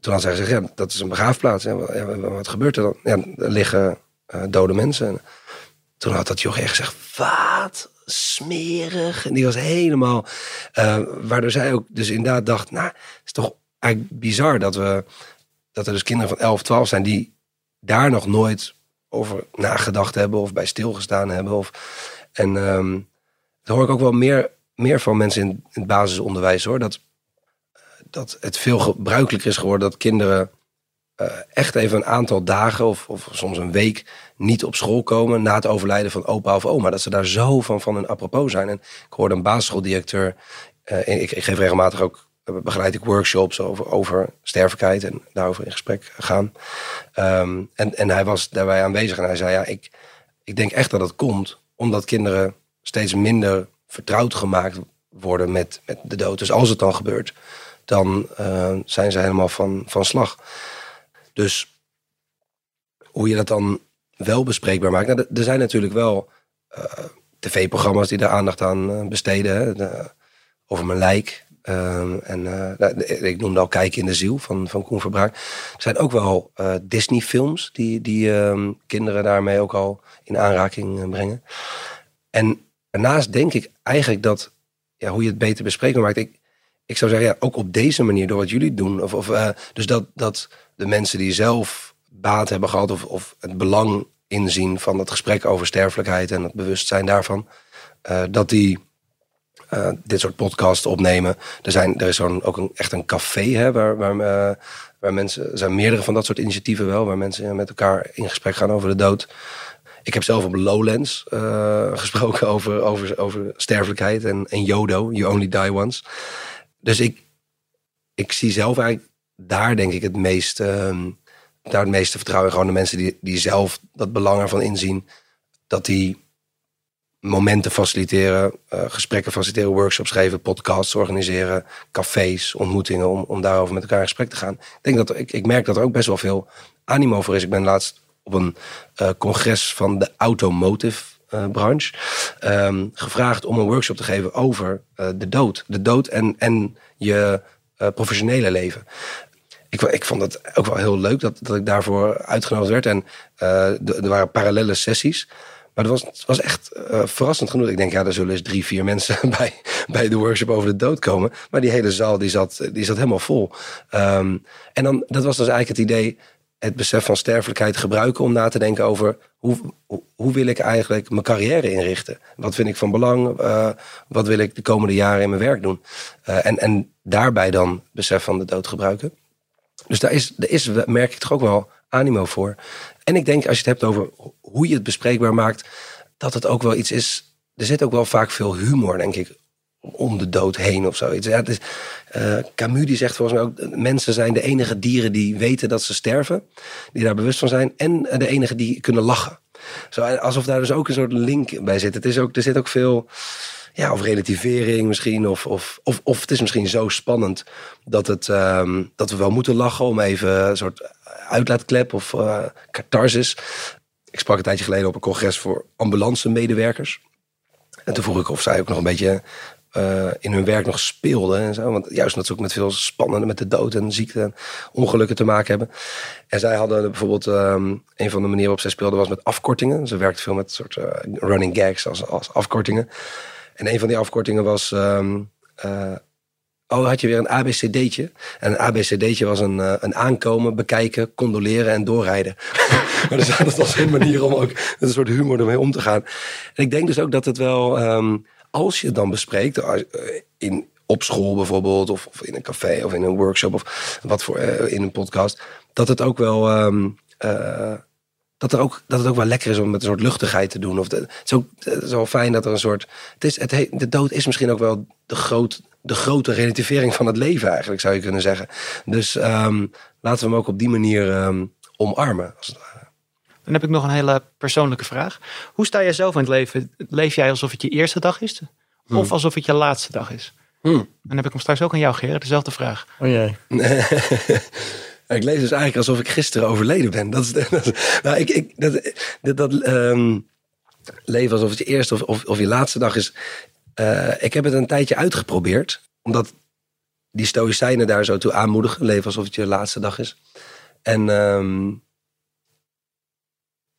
Toen had zij gezegd: dat is een begraafplaats. Ja, wat- wat gebeurt er dan? Ja, er liggen eh, dode mensen. En toen had dat joch echt gezegd: wat smerig. En die was helemaal. eh, waardoor zij ook dus inderdaad dacht: nou, het is toch eigenlijk bizar dat we. Dat er dus kinderen van 11, 12 zijn die daar nog nooit over nagedacht hebben of bij stilgestaan hebben. Of, en dat hoor ik ook wel meer, meer van mensen in, in het basisonderwijs hoor. Dat, dat het veel gebruikelijker is geworden dat kinderen eh, echt even een aantal dagen of, of soms een week niet op school komen na het overlijden van opa of oma. Dat ze daar zo van, van hun apropos zijn. En ik hoorde een basisschooldirecteur, eh, ik, ik geef regelmatig ook, eh, begeleid ik workshops over, over sterfelijkheid en daarover in gesprek gaan. Ehm, en, en hij was daarbij aanwezig en hij zei, ja, ik, ik denk echt dat het komt omdat kinderen steeds minder vertrouwd gemaakt worden met, met de dood. Dus als het dan gebeurt, dan zijn ze helemaal van, van slag. Dus hoe je dat dan wel bespreekbaar maakt. Nou, er zijn natuurlijk wel eh, tv-programma's die daar aandacht aan eh, besteden. Hè? De- over mijn lijk. Ehm, en eh, nou, ik noemde al Kijken in de Ziel van, van Koen Verbraak. Er zijn ook wel eh, Disney-films die, die ehm, kinderen daarmee ook al in aanraking eh, brengen. En daarnaast denk ik eigenlijk dat, ja, hoe je het beter bespreekbaar maakt. Ik, ik zou zeggen, ja, ook op deze manier, door wat jullie doen. Of, of, eh, dus dat, dat de mensen die zelf baat hebben gehad of, of het belang inzien van het gesprek over sterfelijkheid en het bewustzijn daarvan, eh, dat die eh, dit soort podcasts opnemen. Er, zijn, er is zo'n, ook een, echt een café hè, waar, waar, waar mensen, er zijn meerdere van dat soort initiatieven wel, waar mensen met elkaar in gesprek gaan over de dood. Ik heb zelf op Lowlands gesproken over, over, over sterfelijkheid en, en Yodo, You Only Die Once. Dus ik, ik zie zelf eigenlijk daar denk ik het meest, ehm, daar het meeste vertrouwen. Gewoon de mensen die, die zelf dat belang ervan inzien. Dat die momenten faciliteren, eh, gesprekken faciliteren, workshops geven, podcasts organiseren, cafés, ontmoetingen om, om daarover met elkaar in gesprek te gaan. Ik, denk dat, ik, ik merk dat er ook best wel veel animo voor is. Ik ben laatst op een eh, congres van de automotive branche ehm, gevraagd om een workshop te geven over eh, de dood. De dood en, en je eh, professionele leven. Ik, ik vond het ook wel heel leuk dat, dat ik daarvoor uitgenodigd werd. En eh, er waren parallele sessies. Maar het was, het was echt eh, verrassend genoeg. Ik denk, ja, er zullen eens drie, vier mensen bij, bij de workshop over de dood komen. Maar die hele zaal die zat, die zat helemaal vol. Ehm, en dan, dat was dus eigenlijk het idee, het besef van sterfelijkheid gebruiken om na te denken over hoe, hoe, wil ik eigenlijk mijn carrière inrichten? Wat vind ik van belang? Eh, wat wil ik de komende jaren in mijn werk doen? Eh, en, en daarbij dan besef van de dood gebruiken. Dus daar is, daar is, merk ik toch ook wel animo voor. En ik denk, als je het hebt over hoe je het bespreekbaar maakt, dat het ook wel iets is. Er zit ook wel vaak veel humor, denk ik, om de dood heen of zoiets. Ja, het is, eh, Camus die zegt volgens mij ook, mensen zijn de enige dieren die weten dat ze sterven, die daar bewust van zijn, en de enige die kunnen lachen. Zo, alsof daar dus ook een soort link bij zit. Het is ook, er zit ook veel ja, of relativering misschien. Of, of, of, of het is misschien zo spannend dat, het, ehm, dat we wel moeten lachen om even een soort uitlaatklep of eh catharsis. Ik sprak een tijdje geleden op een congres voor ambulance medewerkers. En toen vroeg ik of zij ook nog een beetje eh, in hun werk nog speelden en zo. Want juist omdat ze ook met veel spannende, met de dood en ziekte en ongelukken te maken hebben. En zij hadden bijvoorbeeld, ehm, een van de manieren waarop zij speelden was met afkortingen. Ze werkte veel met soort eh, running gags als, als afkortingen. En een van die afkortingen was. eh, oh, had je weer een ABCD'tje. En een ABCD'tje was een, aankomen, bekijken, condoleren en doorrijden. maar dus dat was een manier om ook een soort humor ermee om te gaan. En ik denk dus ook dat het wel, ehm, als je dan bespreekt, eh, in, op school bijvoorbeeld, of, of in een café of in een workshop of wat voor eh, in een podcast, dat het ook wel. ehm, eh, dat, er ook, dat het ook wel lekker is om met een soort luchtigheid te doen. Of de, het, is ook, fijn dat er een soort. Het is, het, he- de dood is misschien ook wel de, groot, de grote relativering van het leven, eigenlijk, zou je kunnen zeggen. Dus ehm, laten we hem ook op die manier ehm, omarmen. Als het. Dan heb ik nog een hele persoonlijke vraag. Hoe sta jij zelf in het leven? Leef jij alsof het je eerste dag is? Of alsof het je laatste dag is? Hmm. Dan heb ik hem straks ook aan jou, Gerrit. Dezelfde vraag. O jee. ik leef dus eigenlijk alsof ik gisteren overleden ben. Dat is, dat is- nou, ik, ik, dat, dat, dat ehm, leven alsof het je eerste of, of, of je laatste dag is. Eh, ik heb het een tijdje uitgeprobeerd. Omdat die stoïcijnen daar zo toe aanmoedigen. Leven alsof het je laatste dag is. En, ehm,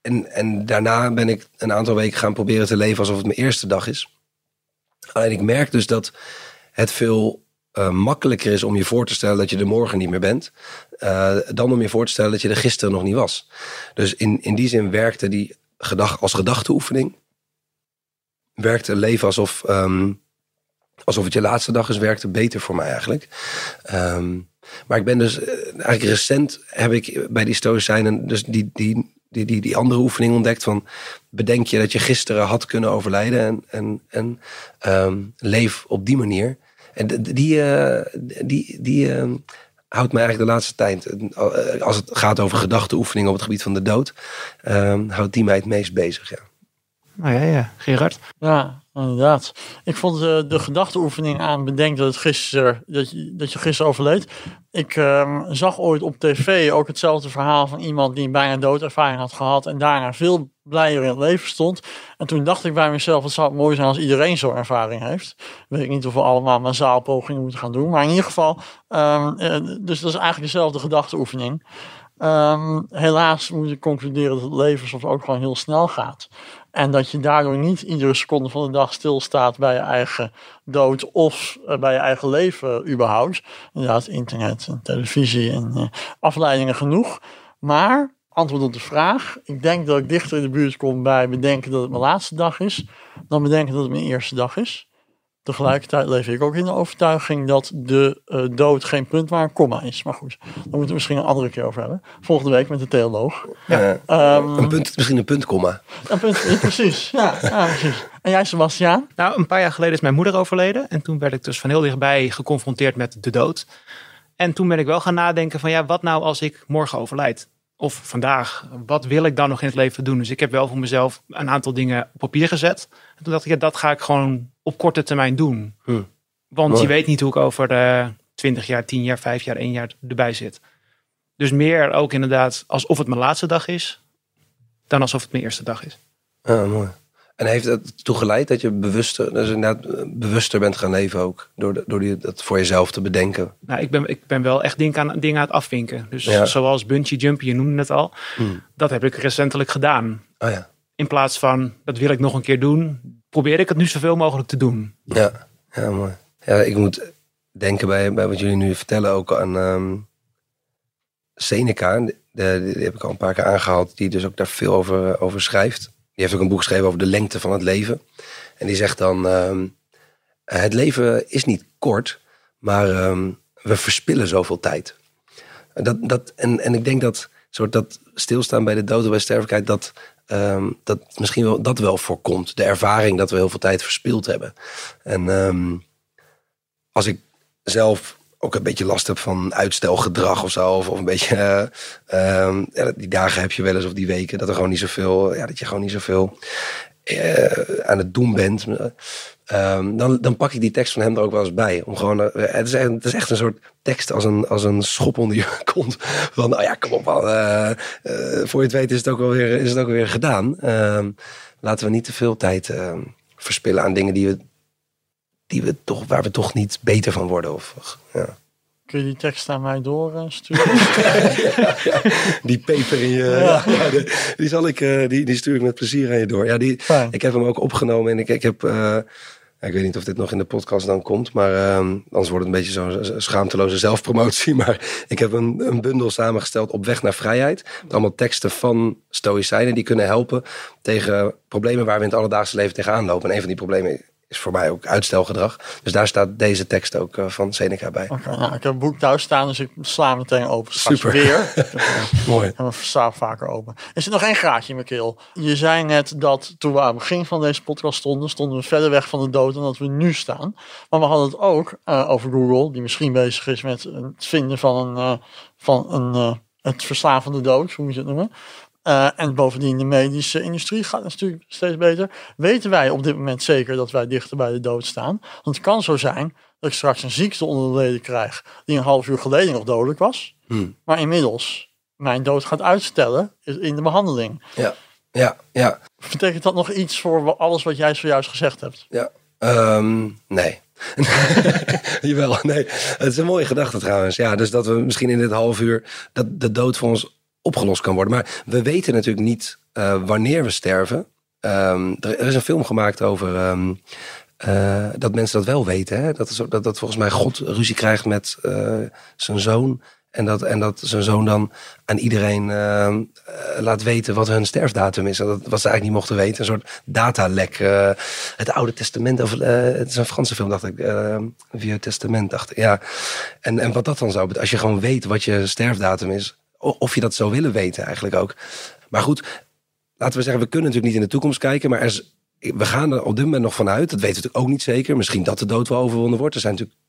en, en daarna ben ik een aantal weken gaan proberen te leven alsof het mijn eerste dag is. Alleen ik merk dus dat het veel eh, makkelijker is om je voor te stellen dat je er morgen niet meer bent. eh, dan om je voor te stellen dat je er gisteren nog niet was. Dus in, in die zin werkte die gedag, als gedachteoefening. Werkte leven alsof, ehm, alsof het je laatste dag is, werkte beter voor mij eigenlijk. Ehm, maar ik ben dus, eh, eigenlijk recent heb ik bij die stoïcijnen dus die, die, die, die, die andere oefening ontdekt van bedenk je dat je gisteren had kunnen overlijden en, en, en ehm, leef op die manier. En d- die, eh, die, die ehm, houdt mij eigenlijk de laatste tijd, eh, als het gaat over gedachteoefeningen op het gebied van de dood, ehm, houdt die mij het meest bezig. Ja. Nou ja, ja. Gerard. Ja, inderdaad. Ik vond de, de gedachteoefening aan bedenk dat, het gisteren, dat, je, dat je gisteren overleed. Ik ehm, zag ooit op tv ook hetzelfde verhaal van iemand die bijna doodervaring had gehad en daarna veel blijer in het leven stond. En toen dacht ik bij mezelf, het zou mooi zijn als iedereen zo'n ervaring heeft. Weet ik niet of we allemaal massaal pogingen moeten gaan doen. Maar in ieder geval, ehm, eh, dus dat is eigenlijk dezelfde gedachteoefening. Ehm, helaas moet ik concluderen dat het leven soms ook gewoon heel snel gaat. En dat je daardoor niet iedere seconde van de dag stilstaat bij je eigen dood of eh, bij je eigen leven überhaupt. Inderdaad, internet en televisie en eh, afleidingen genoeg. Maar, antwoord op de vraag, ik denk dat ik dichter in de buurt kom bij bedenken dat het mijn laatste dag is, dan bedenken dat het mijn eerste dag is. Tegelijkertijd leef ik ook in de overtuiging dat de eh, dood geen punt maar een komma is. Maar goed, daar moeten we het misschien een andere keer over hebben. Volgende week met de theoloog. Ja. Ehm, Een punt, misschien een puntkomma. een punt, precies. Ja, ja, precies. En jij, Sebastiaan? Nou, een paar jaar geleden is mijn moeder overleden. En toen werd ik dus van heel dichtbij geconfronteerd met de dood. En toen ben ik wel gaan nadenken van ja, wat nou als ik morgen overlijd? Of vandaag, wat wil ik dan nog in het leven doen? Dus ik heb wel voor mezelf een aantal dingen op papier gezet. En toen dacht ik, ja, dat ga ik gewoon op korte termijn doen. Hm. Want Mooi. je weet niet hoe ik over eh 20 jaar, 10 jaar, 5 jaar, 1 jaar erbij zit. Dus meer ook inderdaad alsof het mijn laatste dag is, dan alsof het mijn eerste dag is. Ja, mooi. En heeft het toegeleid dat je bewuster, dus inderdaad eh, bewuster bent gaan leven ook? Door, de- door die, dat voor jezelf te bedenken. Nou, ik ben, ik ben wel echt dingen aan, dingen aan het afvinken. Dus Ja. zoals bungee jumping, je noemde het al. Hmm. Dat heb ik recentelijk gedaan. Oh ja. In plaats van, dat wil ik nog een keer doen, probeer ik het nu zoveel mogelijk te doen. Ja, ja mooi. Ja, ik moet denken bij, bij wat jullie nu vertellen ook aan ehm, Seneca. Die heb ik al een paar keer aangehaald. Die dus ook daar veel over, over schrijft. Die heeft ook een boek geschreven over de lengte van het leven. En die zegt dan, ehm, het leven is niet kort, maar ehm, we verspillen zoveel tijd. Dat, dat, en, en ik denk dat soort dat stilstaan bij de dood of bij sterfelijkheid, dat, ehm, dat misschien wel, dat wel voorkomt. De ervaring dat we heel veel tijd verspild hebben. En ehm, als ik zelf ook een beetje last heb van uitstelgedrag of zo, of, of een beetje, eh, ehm, ja, die dagen heb je wel eens of die weken, dat er gewoon niet zoveel, ja, dat je gewoon niet zoveel eh, aan het doen bent. Ehm, dan, dan pak ik die tekst van hem er ook wel eens bij. Om gewoon, eh, het, is echt, het is echt een soort tekst als een, als een schop onder je kont. Van, nou ja, kom op man. eh, voor je het weet is het ook wel weer, is het ook weer gedaan. Ehm, laten we niet te veel tijd ehm, verspillen aan dingen die we, die we toch, waar we toch niet beter van worden. Of. Kun je die tekst aan mij doorsturen? Die peper in je. Ja. Ja. de- die, zal ik, eh, die, die stuur ik met plezier aan je door. Ja, die, Fijn. ik heb hem ook opgenomen en ik, ik heb. eh, ik weet niet of dit nog in de podcast dan komt, maar ehm, anders wordt het een beetje zo'n zo- schaamteloze zelfpromotie. Maar ik heb een, een bundel samengesteld op weg naar vrijheid. Met allemaal teksten van stoïcijnen die kunnen helpen tegen problemen waar we in het alledaagse leven tegenaan lopen. En een van die problemen is voor mij ook uitstelgedrag. Dus daar staat deze tekst ook eh, van Seneca bij. Nou, ik heb een boek thuis staan, dus ik sla meteen open. Straks Super. weer. Mooi. En we staan vaker open. Er zit nog één graadje in mijn keel. Je zei net dat toen we aan het begin van deze podcast stonden, stonden we verder weg van de dood dan dat we nu staan. Maar we hadden het ook eh, over Google, die misschien bezig is met het vinden van een, eh, van een uh, het verslaan van de dood, hoe moet je het noemen. Uh, en bovendien de medische industrie gaat natuurlijk steeds beter. Weten wij op dit moment zeker dat wij dichter bij de dood staan? Want het kan zo zijn dat ik straks een ziekte onder de leden krijg die een half uur geleden nog dodelijk was. Hmm. Maar inmiddels mijn dood gaat uitstellen in de behandeling. Ja, ja, ja. Betekent dat nog iets voor alles wat jij zojuist gezegd hebt? Ja, um, nee. Jawel, nee. Het is een mooie gedachte trouwens. Ja, dus dat we misschien in dit half uur dat de dood voor ons opgelost kan worden. Maar we weten natuurlijk niet uh, wanneer we sterven. Um, er, is een film gemaakt over um, uh, dat mensen dat wel weten. Hè? Dat, is, dat, dat volgens mij God ruzie krijgt met uh, zijn zoon. En dat, en dat zijn zoon dan aan iedereen uh, laat weten wat hun sterfdatum is. Dat wat ze eigenlijk niet mochten weten. Een soort datalek. Het Oude Testament. Of, het is een Franse film, dacht ik. Vieux Testament, dacht ik. Ja. En, en wat dat dan zou betekenen. Als je gewoon weet wat je sterfdatum is. Of je dat zou willen weten eigenlijk ook. Maar goed, laten we zeggen, we kunnen natuurlijk niet in de toekomst kijken. Maar is, we gaan er op dit moment nog vanuit. Dat weten we natuurlijk ook niet zeker. Misschien dat de dood wel overwonnen wordt. Er zijn natuurlijk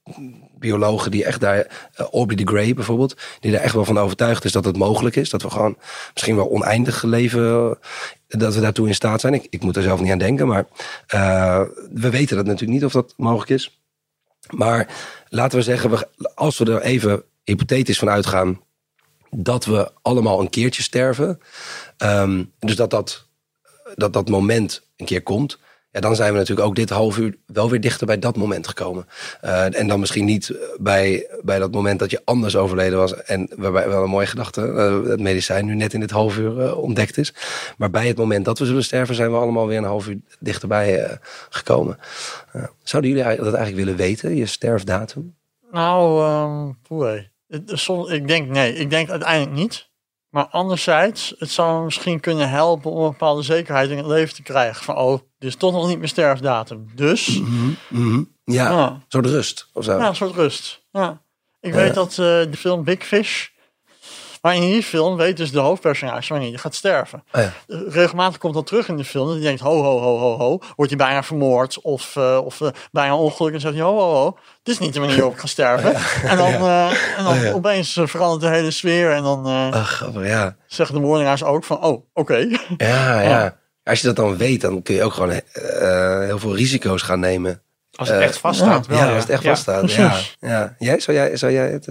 biologen die echt daar, uh, Aubrey de Grey bijvoorbeeld, die er echt wel van overtuigd is dat het mogelijk is. Dat we gewoon misschien wel oneindig leven, dat we daartoe in staat zijn. Ik, ik moet er zelf niet aan denken, maar uh, we weten dat natuurlijk niet of dat mogelijk is. Maar laten we zeggen, we, als we er even hypothetisch van uitgaan dat we allemaal een keertje sterven. Um, dus dat dat, dat dat moment een keer komt. Ja, dan zijn we natuurlijk ook dit half uur wel weer dichter bij dat moment gekomen. Uh, en dan misschien niet bij, bij dat moment dat je anders overleden was. En waarbij wel een mooie gedachte, uh, het medicijn nu net in dit half uur uh, ontdekt is. Maar bij het moment dat we zullen sterven, zijn we allemaal weer een half uur dichterbij gekomen. zouden jullie dat eigenlijk willen weten, je sterfdatum? Nou, um, ik denk nee, ik denk uiteindelijk niet. Maar anderzijds, het zou misschien kunnen helpen om een bepaalde zekerheid in het leven te krijgen. Van, oh, dit is toch nog niet mijn sterfdatum. Dus... Mm -hmm. Ja, ja, een soort rust of zo. Ja, een soort rust. Ja. Ik weet dat uh, de film Big Fish maar in die film weet dus de hoofdpersonage wanneer je gaat sterven. Oh ja. Regelmatig komt dat terug in de film. En die denkt, ho, ho, ho, ho, ho. Wordt hij bijna vermoord of, uh, of uh, bijna ongeluk. En zegt hij, ho, ho, ho. Het is niet de manier waarop ik ga sterven. Oh ja. En dan, uh, en dan oh opeens verandert de hele sfeer. En dan Ach, ja. zeggen de moordenaars ook van, oh, oké. Okay. Ja, ja. Als je dat dan weet, dan kun je ook gewoon heel veel risico's gaan nemen. Als het echt vaststaat. Ja, wel, ja, als het echt vaststaat. Ja, ja. Jij, zou jij, zou jij het...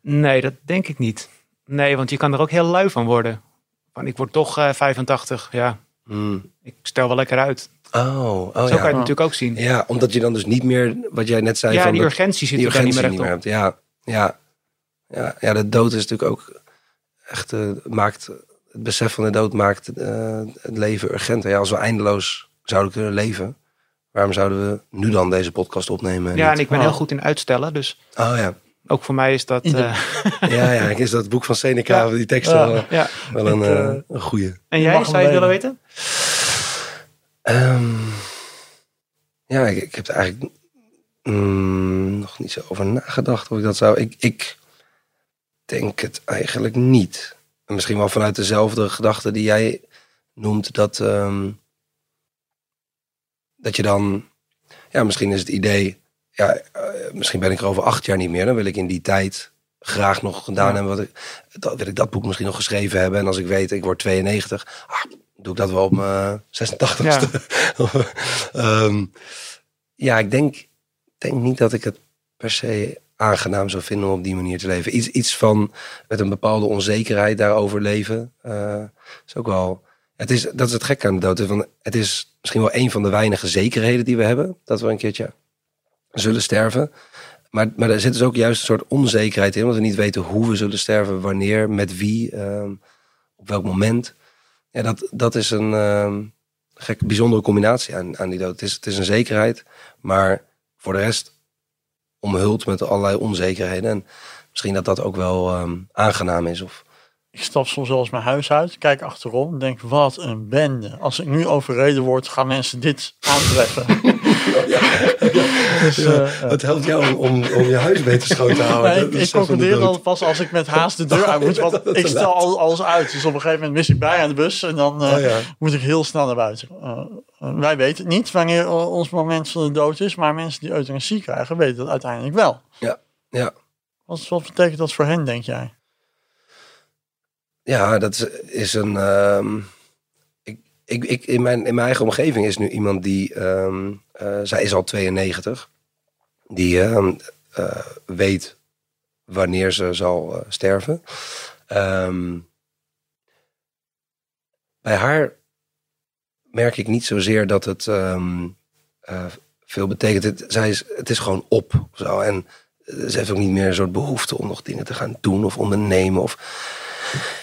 Nee, dat denk ik niet. Nee, want je kan er ook heel lui van worden. Van, ik word toch uh, 85, ja. Hmm. Ik stel wel lekker uit. Oh, oh Zo kan je het natuurlijk ook zien. Ja, omdat je dan dus niet meer, wat jij net zei... Ja, van die urgentie zit er niet meer op. Hebt. Ja, ja, ja, ja, de dood is natuurlijk ook echt... Uh, maakt, het besef van de dood maakt uh, het leven urgenter. Ja, als we eindeloos zouden kunnen leven... Waarom zouden we nu dan deze podcast opnemen? Ja, en ik ben heel goed in uitstellen, dus... Oh ja. Ook voor mij is dat... Uh... ja, ja, is dat boek van Seneca, ja. die tekst wel, ja. wel een, uh, een goeie. En jij, zou je het willen weten? Um, ja, ik, ik, heb er eigenlijk mm, nog niet zo over nagedacht of ik dat zou... Ik, ik denk het eigenlijk niet. En misschien wel vanuit dezelfde gedachte die jij noemt, dat, um, dat je dan... Ja, misschien is het idee ja, uh, misschien ben ik er over acht jaar niet meer. Dan wil ik in die tijd graag nog gedaan ja. hebben. Wat ik, dan wil ik dat boek misschien nog geschreven hebben. En als ik weet, ik word 92, ah, doe ik dat wel op mijn 86ste. Ja, um, ja ik denk, denk niet dat ik het per se aangenaam zou vinden om op die manier te leven. Iets, iets van met een bepaalde onzekerheid daarover leven. Uh, is ook wel. Het is, dat is het gekke aan de dood. Van, het is misschien wel een van de weinige zekerheden die we hebben. Dat we een keertje zullen sterven. Maar, maar er zit dus ook juist een soort onzekerheid in, want we niet weten hoe we zullen sterven, wanneer, met wie, um, op welk moment. Ja, dat, dat is een um, gek, bijzondere combinatie aan, aan die dood. Het is, het is een zekerheid, maar voor de rest omhuld met allerlei onzekerheden. En misschien dat dat ook wel um, aangenaam is. Of, ik stap soms wel eens mijn huis uit, kijk achterom en denk, wat een bende. Als ik nu overreden word, gaan mensen dit aantreffen. dus, uh, het helpt jou om, om je huis beter schoon te houden. Nee, ik ik concludeer dan pas als ik met haast de deur uit moet, want ik stel al, alles uit. Dus op een gegeven moment mis ik bij aan de bus en dan uh, oh, ja. moet ik heel snel naar buiten. Uh, wij weten niet wanneer ons moment van de dood is, maar mensen die euthanasie krijgen weten dat uiteindelijk wel. Ja, ja. Wat, wat betekent dat voor hen, denk jij? Ja, dat is, is een. Um, ik, in, mijn, in mijn eigen omgeving is nu iemand die. Um, uh, zij is al 92. Die uh, uh, weet wanneer ze zal uh, sterven. Um, bij haar merk ik niet zozeer dat het veel betekent. Het, zij is, het is gewoon op. Zo. En ze heeft ook niet meer een soort behoefte om nog dingen te gaan doen of ondernemen. Of,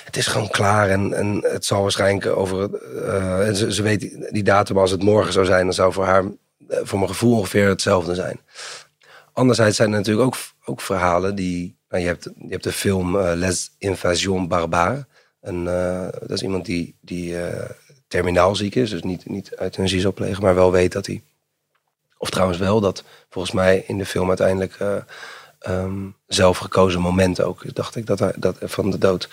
het is gewoon klaar en, en het zal waarschijnlijk over. Uh, ze, weet die datum, als het morgen zou zijn, dan zou voor haar, eh, voor mijn gevoel ongeveer hetzelfde zijn. Anderzijds zijn er natuurlijk ook, ook verhalen die. Nou, je, hebt, je hebt de film uh, Les Invasions Barbares. En dat is iemand die, die terminaal ziek is, dus niet, niet euthanasie zal plegen, maar wel weet dat hij. Of trouwens wel dat volgens mij in de film uiteindelijk um, zelfgekozen moment ook, dacht ik, dat, hij, dat van de dood.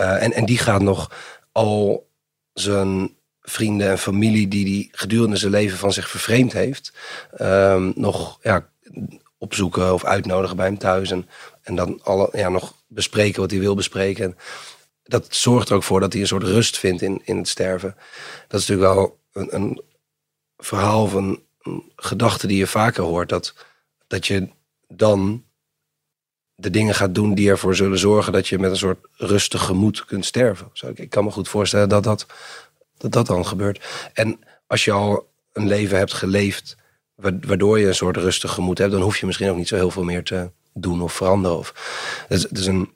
Uh, en, en die gaat nog al zijn vrienden en familie die die gedurende zijn leven van zich vervreemd heeft, um, nog ja, opzoeken of uitnodigen bij hem thuis. En, en dan alle, ja, nog bespreken wat hij wil bespreken. En dat zorgt er ook voor dat hij een soort rust vindt in, in het sterven. Dat is natuurlijk wel een, een verhaal van een gedachte die je vaker hoort. Dat, dat je dan de dingen gaat doen die ervoor zullen zorgen dat je met een soort rustig gemoed kunt sterven. Ik, ik kan me goed voorstellen dat dat, dat dat dan gebeurt. En als je al een leven hebt geleefd wa- waardoor je een soort rustig gemoed hebt, dan hoef je misschien ook niet zo heel veel meer te doen of veranderen. Of, het, is, het is een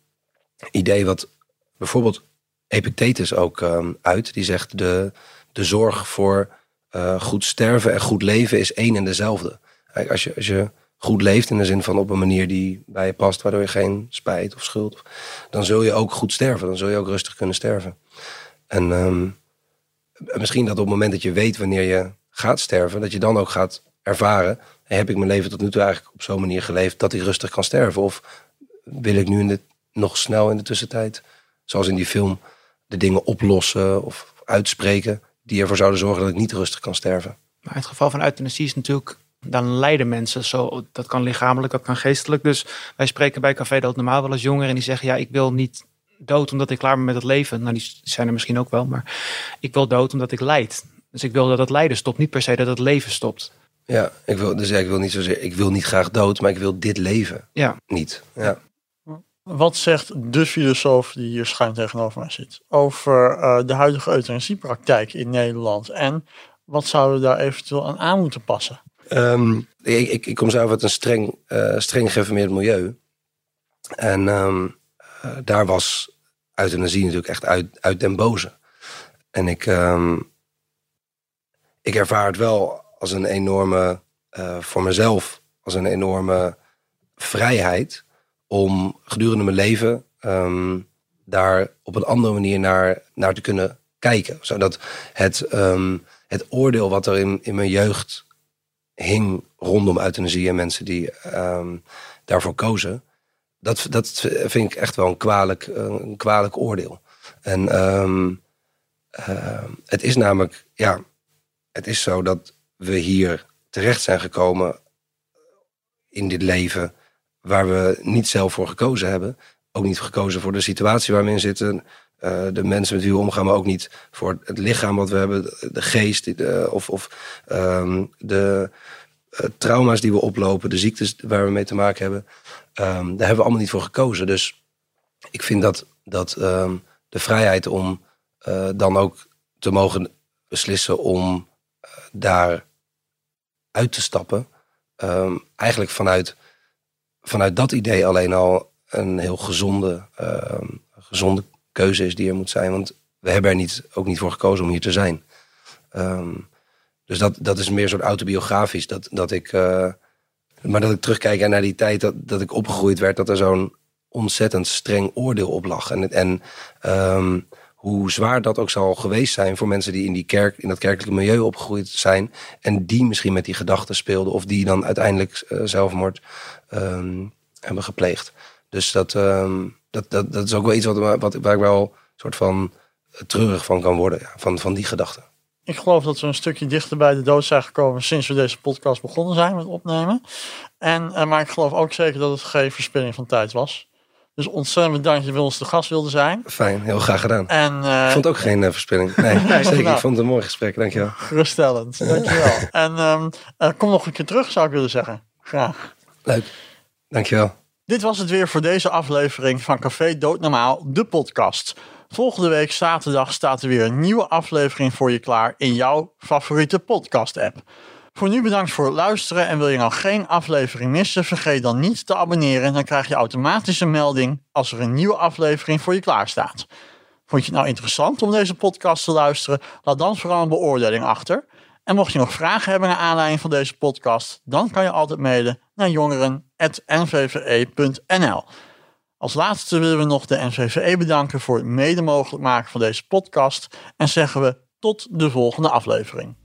idee wat bijvoorbeeld Epictetus ook ehm, uit. Die zegt de, de zorg voor eh, goed sterven en goed leven is één en dezelfde. Als je, als je goed leeft in de zin van op een manier die bij je past, waardoor je geen spijt of schuld, dan zul je ook goed sterven. Dan zul je ook rustig kunnen sterven. En ehm, misschien dat op het moment dat je weet wanneer je gaat sterven, dat je dan ook gaat ervaren, heb ik mijn leven tot nu toe eigenlijk op zo'n manier geleefd dat ik rustig kan sterven? Of wil ik nu in de, nog snel in de tussentijd, zoals in die film, de dingen oplossen of uitspreken die ervoor zouden zorgen dat ik niet rustig kan sterven? Maar in het geval van euthanasie is natuurlijk, dan lijden mensen zo. Dat kan lichamelijk, dat kan geestelijk. Dus wij spreken bij Café Dood Normaal wel eens jongeren en die zeggen, ja, ik wil niet dood omdat ik klaar ben met het leven. Nou, die zijn er misschien ook wel, maar ik wil dood omdat ik lijd. Dus ik wil dat het lijden stopt, niet per se dat het leven stopt. Ja, ik wil, dus ja, ik wil niet zozeer, ik wil niet graag dood, maar ik wil dit leven Ja. niet. Ja. Wat zegt de filosoof die hier schuin tegenover mij zit over eh, de huidige euthanasiepraktijk in Nederland? En wat zouden we daar eventueel aan aan moeten passen? Ehm, ik, ik, kom zelf uit een streng, eh, streng milieu. En ehm, eh, daar was euthanasie natuurlijk echt uit, uit den boze. En ik, ehm, ik ervaar het wel als een enorme, eh, voor mezelf, als een enorme vrijheid om gedurende mijn leven daar op een andere manier naar, naar te kunnen kijken. Zodat het, het oordeel wat er in, in mijn jeugd hing rondom euthanasie en mensen die ehm, daarvoor kozen, dat, dat vind ik echt wel een kwalijk, een kwalijk oordeel. En ehm, ehm, het is namelijk, ja, het is zo dat we hier terecht zijn gekomen in dit leven waar we niet zelf voor gekozen hebben. Ook niet gekozen voor de situatie waar we in zitten. Eh, de mensen met wie we omgaan, maar ook niet voor het lichaam wat we hebben, de geest of, of ehm, de eh, trauma's die we oplopen, de ziektes waar we mee te maken hebben. Ehm, daar hebben we allemaal niet voor gekozen. Dus ik vind dat, dat ehm, de vrijheid om eh, dan ook te mogen beslissen om daar uit te stappen, eigenlijk vanuit, vanuit dat idee alleen al een heel gezonde, gezonde keuze is die er moet zijn. Want we hebben er niet, ook niet voor gekozen om hier te zijn. Ehm, dus dat, dat is meer soort autobiografisch. Dat, dat ik, eh, maar dat ik terugkijk naar die tijd dat, dat ik opgegroeid werd, dat er zo'n ontzettend streng oordeel op lag. En, en ehm, hoe zwaar dat ook zal geweest zijn voor mensen die in, die kerk, in dat kerkelijke milieu opgegroeid zijn. En die misschien met die gedachten speelden. Of die dan uiteindelijk eh, zelfmoord ehm, hebben gepleegd. Dus dat, dat, dat, dat is ook wel iets wat, wat, waar ik wel een soort van treurig van kan worden. Ja, van, van die gedachten. Ik geloof dat we een stukje dichter bij de dood zijn gekomen sinds we deze podcast begonnen zijn met opnemen. En, eh, maar ik geloof ook zeker dat het geen verspilling van tijd was. Dus ontzettend bedankt dat je bij ons de gast wilde zijn. Fijn, heel graag gedaan. En eh, Ik vond ook geen eh, verspilling. Nee, zeker. Ik vond het een mooi gesprek, dankjewel. geruststellend. Dankjewel. en ehm, eh, kom nog een keer terug, zou ik willen zeggen. Graag. Leuk, dankjewel. Dit was het weer voor deze aflevering van Café Doodnormaal, de podcast. Volgende week zaterdag staat er weer een nieuwe aflevering voor je klaar in jouw favoriete podcast-app. Voor nu bedankt voor het luisteren en wil je nou geen aflevering missen, vergeet dan niet te abonneren. Dan krijg je automatisch een melding als er een nieuwe aflevering voor je klaar staat. Vond je het nou interessant om deze podcast te luisteren? Laat dan vooral een beoordeling achter. En mocht je nog vragen hebben naar aanleiding van deze podcast, dan kan je altijd mailen naar jongeren.nvve.nl. Als laatste willen we nog de NVVE bedanken voor het mede mogelijk maken van deze podcast en zeggen we tot de volgende aflevering.